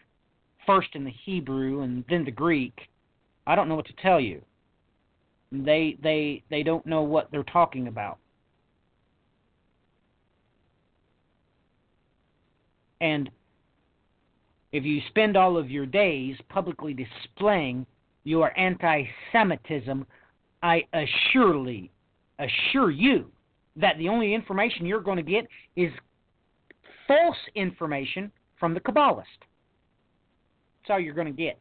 first in the Hebrew and then the Greek, I don't know what to tell you. They they they don't know what they're talking about. And if you spend all of your days publicly displaying your anti Semitism I assuredly assure you that the only information you're going to get is false information from the Kabbalist. That's all you're going to get.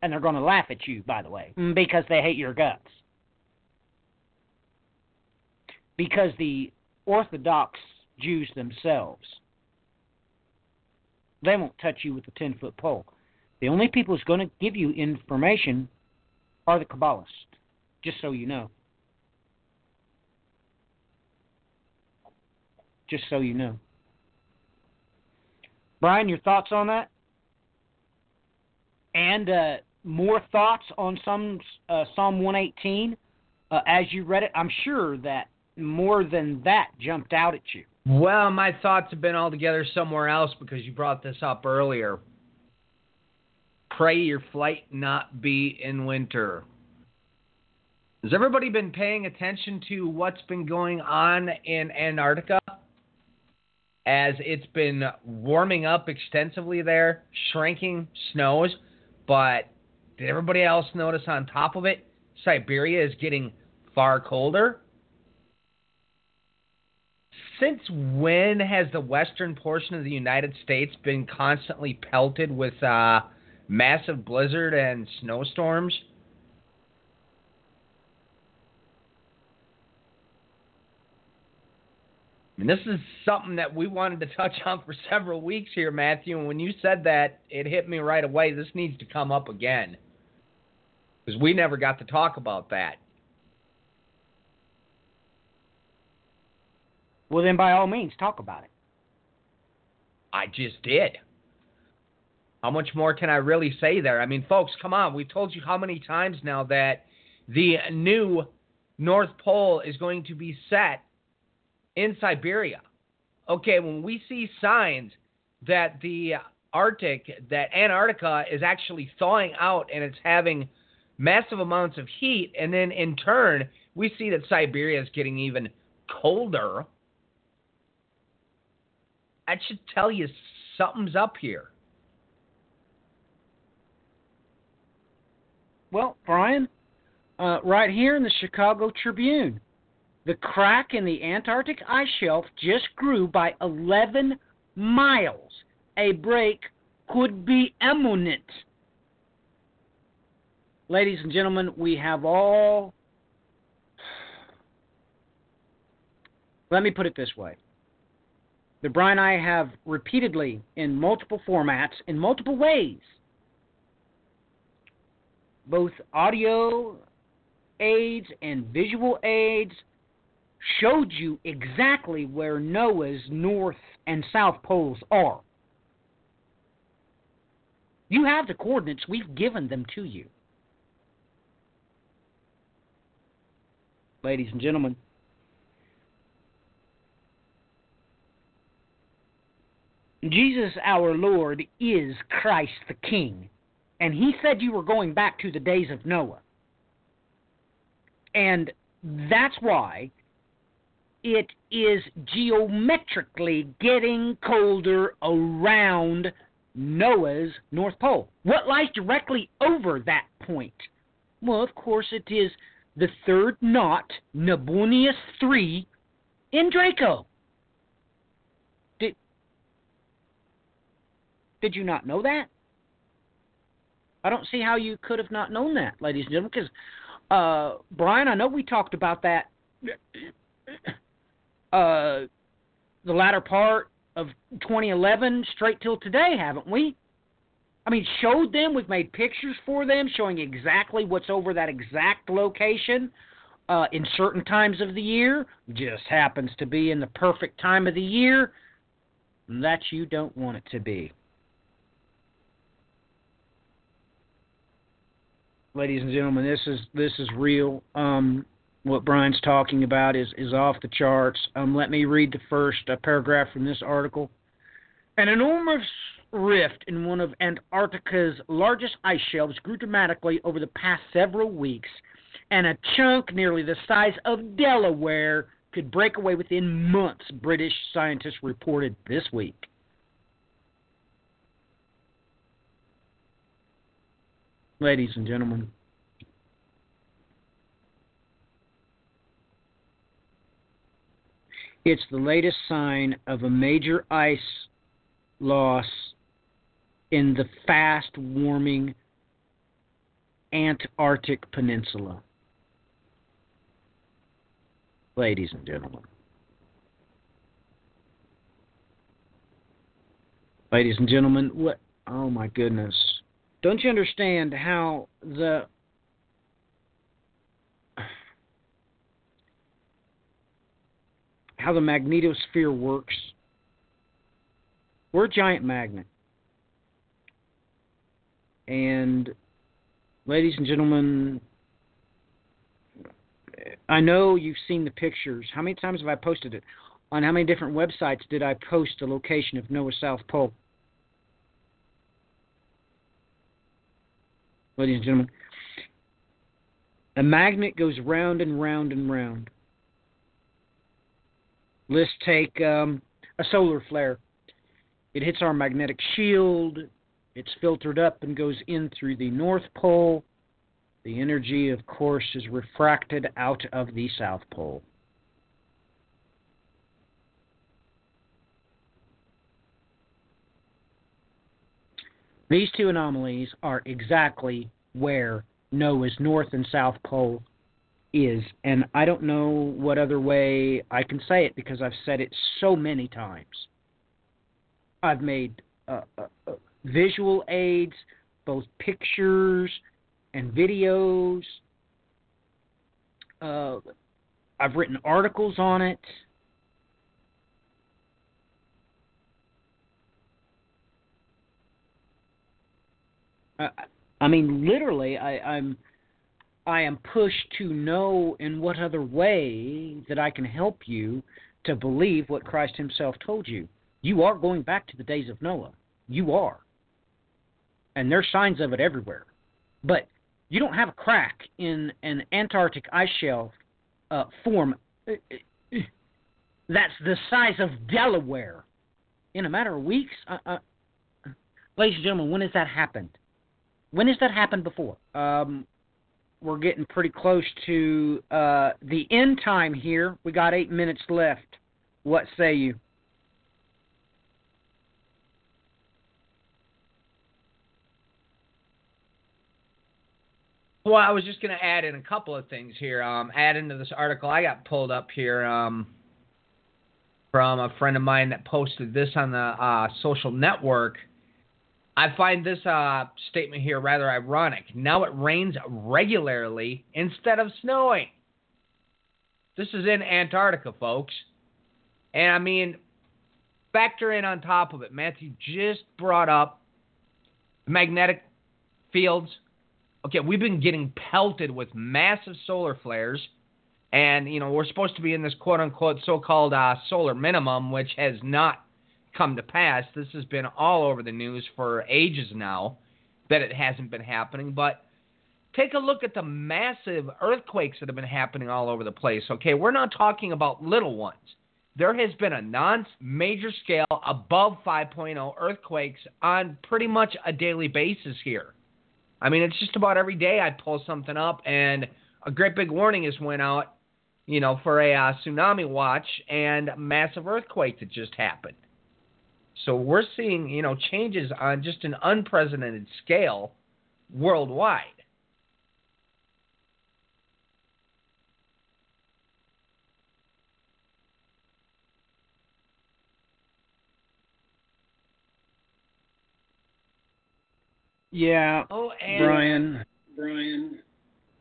And they're going to laugh at you, by the way, mm, because they hate your guts. Because the Orthodox Jews themselves, they won't touch you with a 10 foot pole. The only people who's going to give you information are the Kabbalists just so you know. Just so you know. Brian, your thoughts on that? And uh, more thoughts on some uh, Psalm 118 uh, as you read it? I'm sure that more than that jumped out at you. Well, my thoughts have been altogether somewhere else because you brought this up earlier. Pray your flight not be in winter. Has everybody been paying attention to what's been going on in Antarctica? As it's been warming up extensively there, shrinking snows, but did everybody else notice on top of it, Siberia is getting far colder? Since when has the western portion of the United States been constantly pelted with uh, massive blizzard and snowstorms? I mean, this is something that we wanted to touch on for several weeks here, Matthew. And when you said that, it hit me right away. This needs to come up again because we never got to talk about that. Well, then, by all means, talk about it. I just did. How much more can I really say there? I mean, folks, come on. We've told you how many times now that the new North Pole is going to be set in Siberia. Okay, when we see signs that the Arctic, that Antarctica is actually thawing out and it's having massive amounts of heat, and then in turn, we see that Siberia is getting even colder. That should tell you something's up here. Well, Brian, uh, right here in the Chicago Tribune, the crack in the Antarctic ice shelf just grew by 11 miles. A break could be imminent. Ladies and gentlemen, we have all. Let me put it this way. The Brian and I have repeatedly, in multiple formats, in multiple ways, both audio aids and visual aids, showed you exactly where Noah's north and south poles are. You have the coordinates, we've given them to you. Ladies and gentlemen, Jesus our Lord is Christ the King. And he said you were going back to the days of Noah. And that's why it is geometrically getting colder around Noah's North Pole. What lies directly over that point? Well, of course, it is the third knot, Nabonius 3, in Draco. Did, did you not know that? I don't see how you could have not known that, ladies and gentlemen, because, uh, Brian, I know we talked about that uh, the latter part of 2011 straight till today, haven't we? I mean, showed them, we've made pictures for them showing exactly what's over that exact location uh, in certain times of the year. Just happens to be in the perfect time of the year that you don't want it to be. Ladies and gentlemen, this is this is real. Um, what Brian's talking about is, is off the charts. Um, let me read the first uh, paragraph from this article. An enormous rift in one of Antarctica's largest ice shelves grew dramatically over the past several weeks, and a chunk nearly the size of Delaware could break away within months, British scientists reported this week. Ladies and gentlemen, It's the latest sign of a major ice loss in the fast warming Antarctic Peninsula. Ladies and gentlemen. Ladies and gentlemen, what oh my goodness. Don't you understand how the how the magnetosphere works. We're a giant magnet. And, ladies and gentlemen, I know you've seen the pictures. How many times have I posted it? On how many different websites did I post the location of Noah's South Pole? Ladies and gentlemen, a magnet goes round and round and round. Let's take um, a solar flare. It hits our magnetic shield. It's filtered up and goes in through the North Pole. The energy, of course, is refracted out of the South Pole. These two anomalies are exactly where Noah's North and South Pole is. And I don't know what other way I can say it because I've said it so many times. I've made uh, uh, uh, visual aids, both pictures and videos. Uh, I've written articles on it. I mean, literally, I, I'm I am pushed to know in what other way that I can help you to believe what Christ Himself told you. You are going back to the days of Noah. You are. And there's signs of it everywhere. But you don't have a crack in an Antarctic ice shelf uh, form that's the size of Delaware in a matter of weeks. Uh, uh, ladies and gentlemen, when has that happened? When has that happened before? Um, we're getting pretty close to uh, the end time here. We got eight minutes left. What say you? Well, I was just going to add in a couple of things here. Um, add into this article I got pulled up here um, from a friend of mine that posted this on the uh, social network. I find this uh, statement here rather ironic. Now it rains regularly instead of snowing. This is in Antarctica, folks. And I mean, factor in on top of it, Matthew just brought up magnetic fields okay, we've been getting pelted with massive solar flares, and you know we're supposed to be in this quote unquote so-called uh, solar minimum, which has not come to pass. This has been all over the news for ages now that it hasn't been happening, but. Take a look at the massive earthquakes that have been happening all over the place. Okay, we're not talking about little ones. There has been a non major scale above 5.0 earthquakes on pretty much a daily basis here. I mean, it's just about every day I pull something up, and a great big warning has went out, you know, for a uh, tsunami watch and massive earthquake that just happened. So we're seeing, you know, changes on just an unprecedented scale worldwide. Yeah. Oh, and Brian. Brian.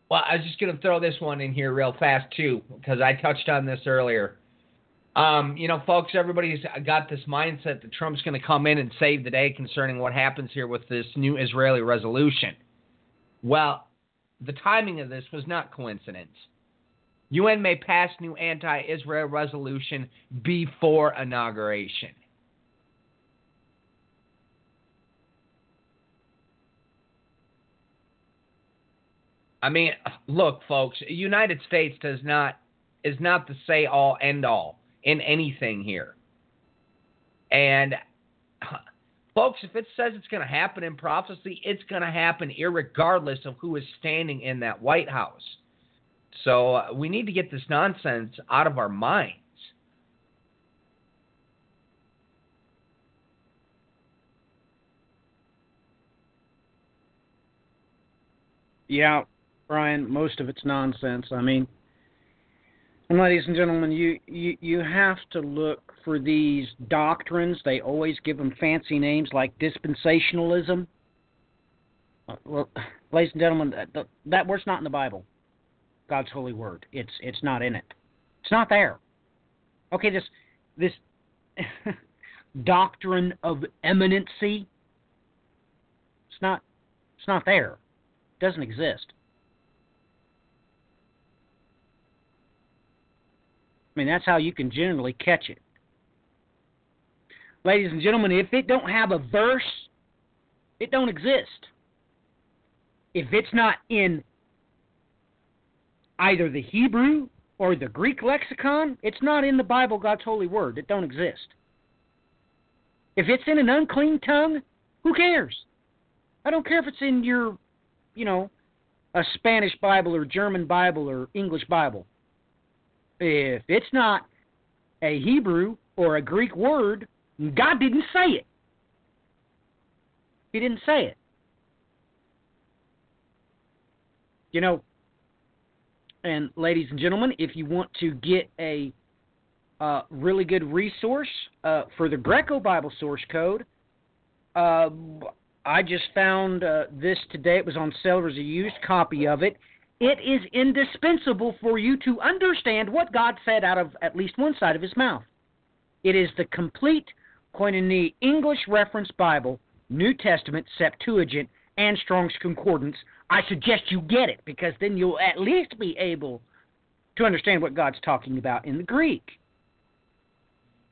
Well, I was just going to throw this one in here real fast too, because I touched on this earlier. Um, you know, folks, everybody's got this mindset that Trump's going to come in and save the day concerning what happens here with this new Israeli resolution. Well, the timing of this was not coincidence. UN may pass new anti-Israel resolution before inauguration. I mean, look, folks, United States does not is not the say all end all in anything here. And *sighs* folks, if it says it's going to happen in prophecy, it's going to happen regardless of who is standing in that White House. So uh, we need to get this nonsense out of our minds. Yeah, Brian, most of it's nonsense. I mean, and ladies and gentlemen, you, you you have to look for these doctrines. They always give them fancy names like dispensationalism. Uh, well, ladies and gentlemen, that, that word's not in the Bible. God's holy word. It's it's not in it. It's not there. Okay, this this *laughs* doctrine of imminency. It's not it's not there. It doesn't exist. I mean, that's how you can generally catch it. Ladies and gentlemen, if it don't have a verse, it don't exist. If it's not in either the Hebrew or the Greek lexicon, it's not in the Bible, God's holy word. It don't exist. If it's in an unclean tongue, who cares? I don't care if it's in your, you know, a Spanish Bible or German Bible or English Bible. If it's not a Hebrew or a Greek word, God didn't say it. He didn't say it. You know, and ladies and gentlemen, if you want to get a uh, really good resource uh, for the Greco Bible source code, uh, I just found uh, this today. It was on sale. There's a used copy of it. It is indispensable for you to understand what God said out of at least one side of his mouth. It is the complete Koine English Reference Bible, New Testament, Septuagint, and Strong's Concordance. I suggest you get it because then you'll at least be able to understand what God's talking about in the Greek.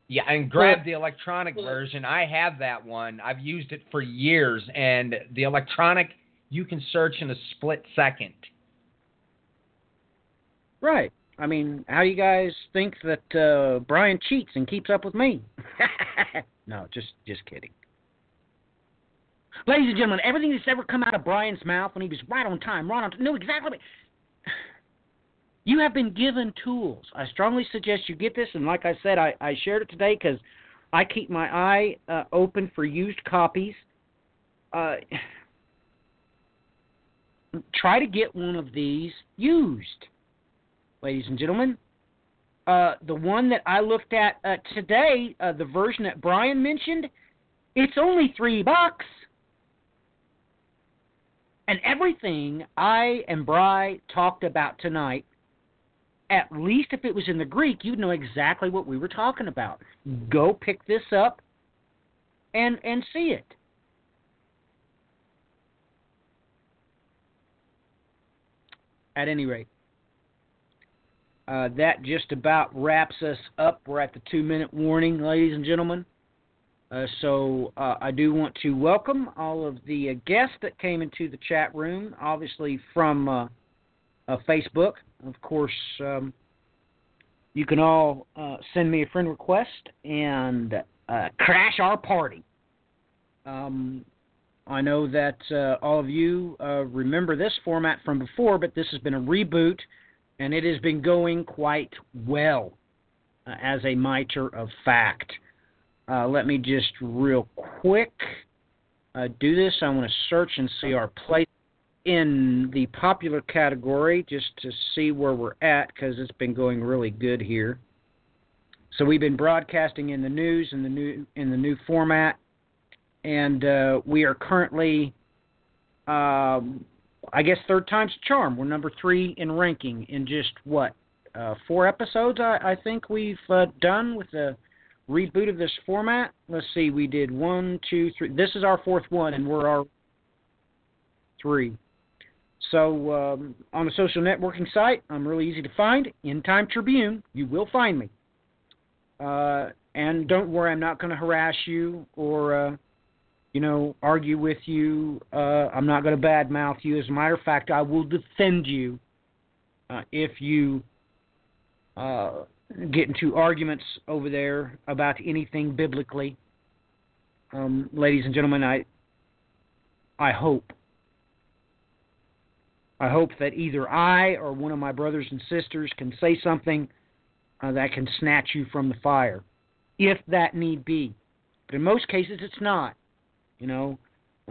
Yeah, and grab the electronic version. I have that one. I've used it for years, and the electronic you can search in a split second. Right. I mean, how do you guys think that uh, Brian cheats and keeps up with me? *laughs* no, just just kidding. Ladies and gentlemen, everything that's ever come out of Brian's mouth when he was right on time, right on time, no, exactly. You have been given tools. I strongly suggest you get this, and like I said, I, I shared it today because I keep my eye uh, open for used copies. Uh, *sighs* try to get one of these used, ladies and gentlemen. Uh, the one that I looked at uh, today, uh, the version that Brian mentioned, it's only three bucks. And everything I and Bry talked about tonight, at least if it was in the Greek, you'd know exactly what we were talking about. Go pick this up and and see it. At any rate, uh, that just about wraps us up. We're at the two minute warning, ladies and gentlemen. Uh, so uh, I do want to welcome all of the uh, guests that came into the chat room, obviously from uh, Facebook. Of course, um, you can all send me a friend request and crash our party. Um, I know that all of you remember this format from before, but this has been a reboot and it has been going quite well uh, as a matter of fact. Uh, let me just real quick uh, do this. I want to search and see our place in the popular category just to see where we're at because it's been going really good here. So we've been broadcasting in the news in the new in the new format, and uh, we are currently um, I guess third time's charm. We're number three in ranking in just what uh, four episodes. I, I think we've uh, done with the reboot of this format. Let's see, we did one, two, three. This is our fourth one, and we're our three. So um, on a social networking site, I'm really easy to find. End Time Tribune, you will find me. Uh, and don't worry, I'm not going to harass you or uh, you know, argue with you. Uh, I'm not going to badmouth you. As a matter of fact, I will defend you uh, if you uh, get into arguments over there about anything biblically. Um, ladies and gentlemen, I I hope I hope that either I or one of my brothers and sisters can say something uh, that can snatch you from the fire, if that need be. But in most cases, it's not. You know,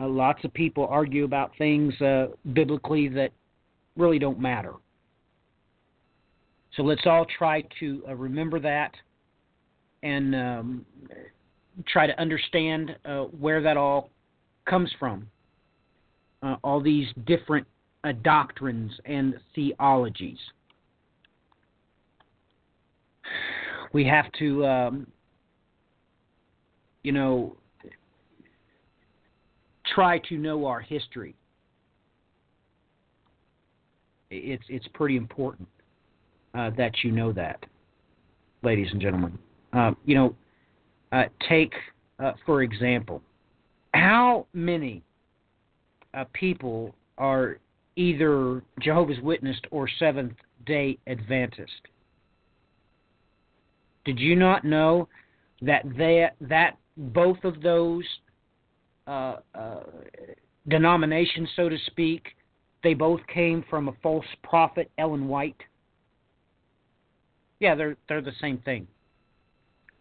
uh, lots of people argue about things uh, biblically that really don't matter. So let's all try to uh, remember that and um, try to understand uh, where that all comes from. Uh, all these different uh, doctrines and theologies. We have to, um, you know, try to know our history. It's it's pretty important uh, that you know that, ladies and gentlemen. Uh, you know, uh, take uh, for example, how many uh, people are either Jehovah's Witness or Seventh Day Adventist? Did you not know that they, that both of those uh, uh, denomination, so to speak. They both came from a false prophet, Ellen White. Yeah, they're they're the same thing.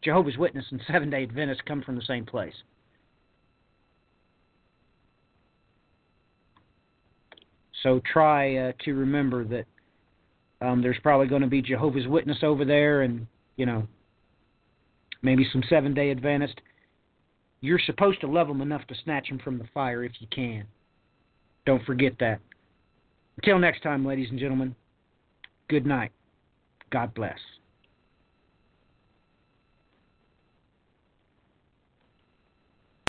Jehovah's Witness and *laughs* Seven Day Adventist come from the same place. So try uh, to remember that um, there's probably going to be Jehovah's Witness over there, and you know maybe some Seven Day Adventist. You're supposed to love them enough to snatch them from the fire if you can. Don't forget that. Until next time, ladies and gentlemen, good night. God bless.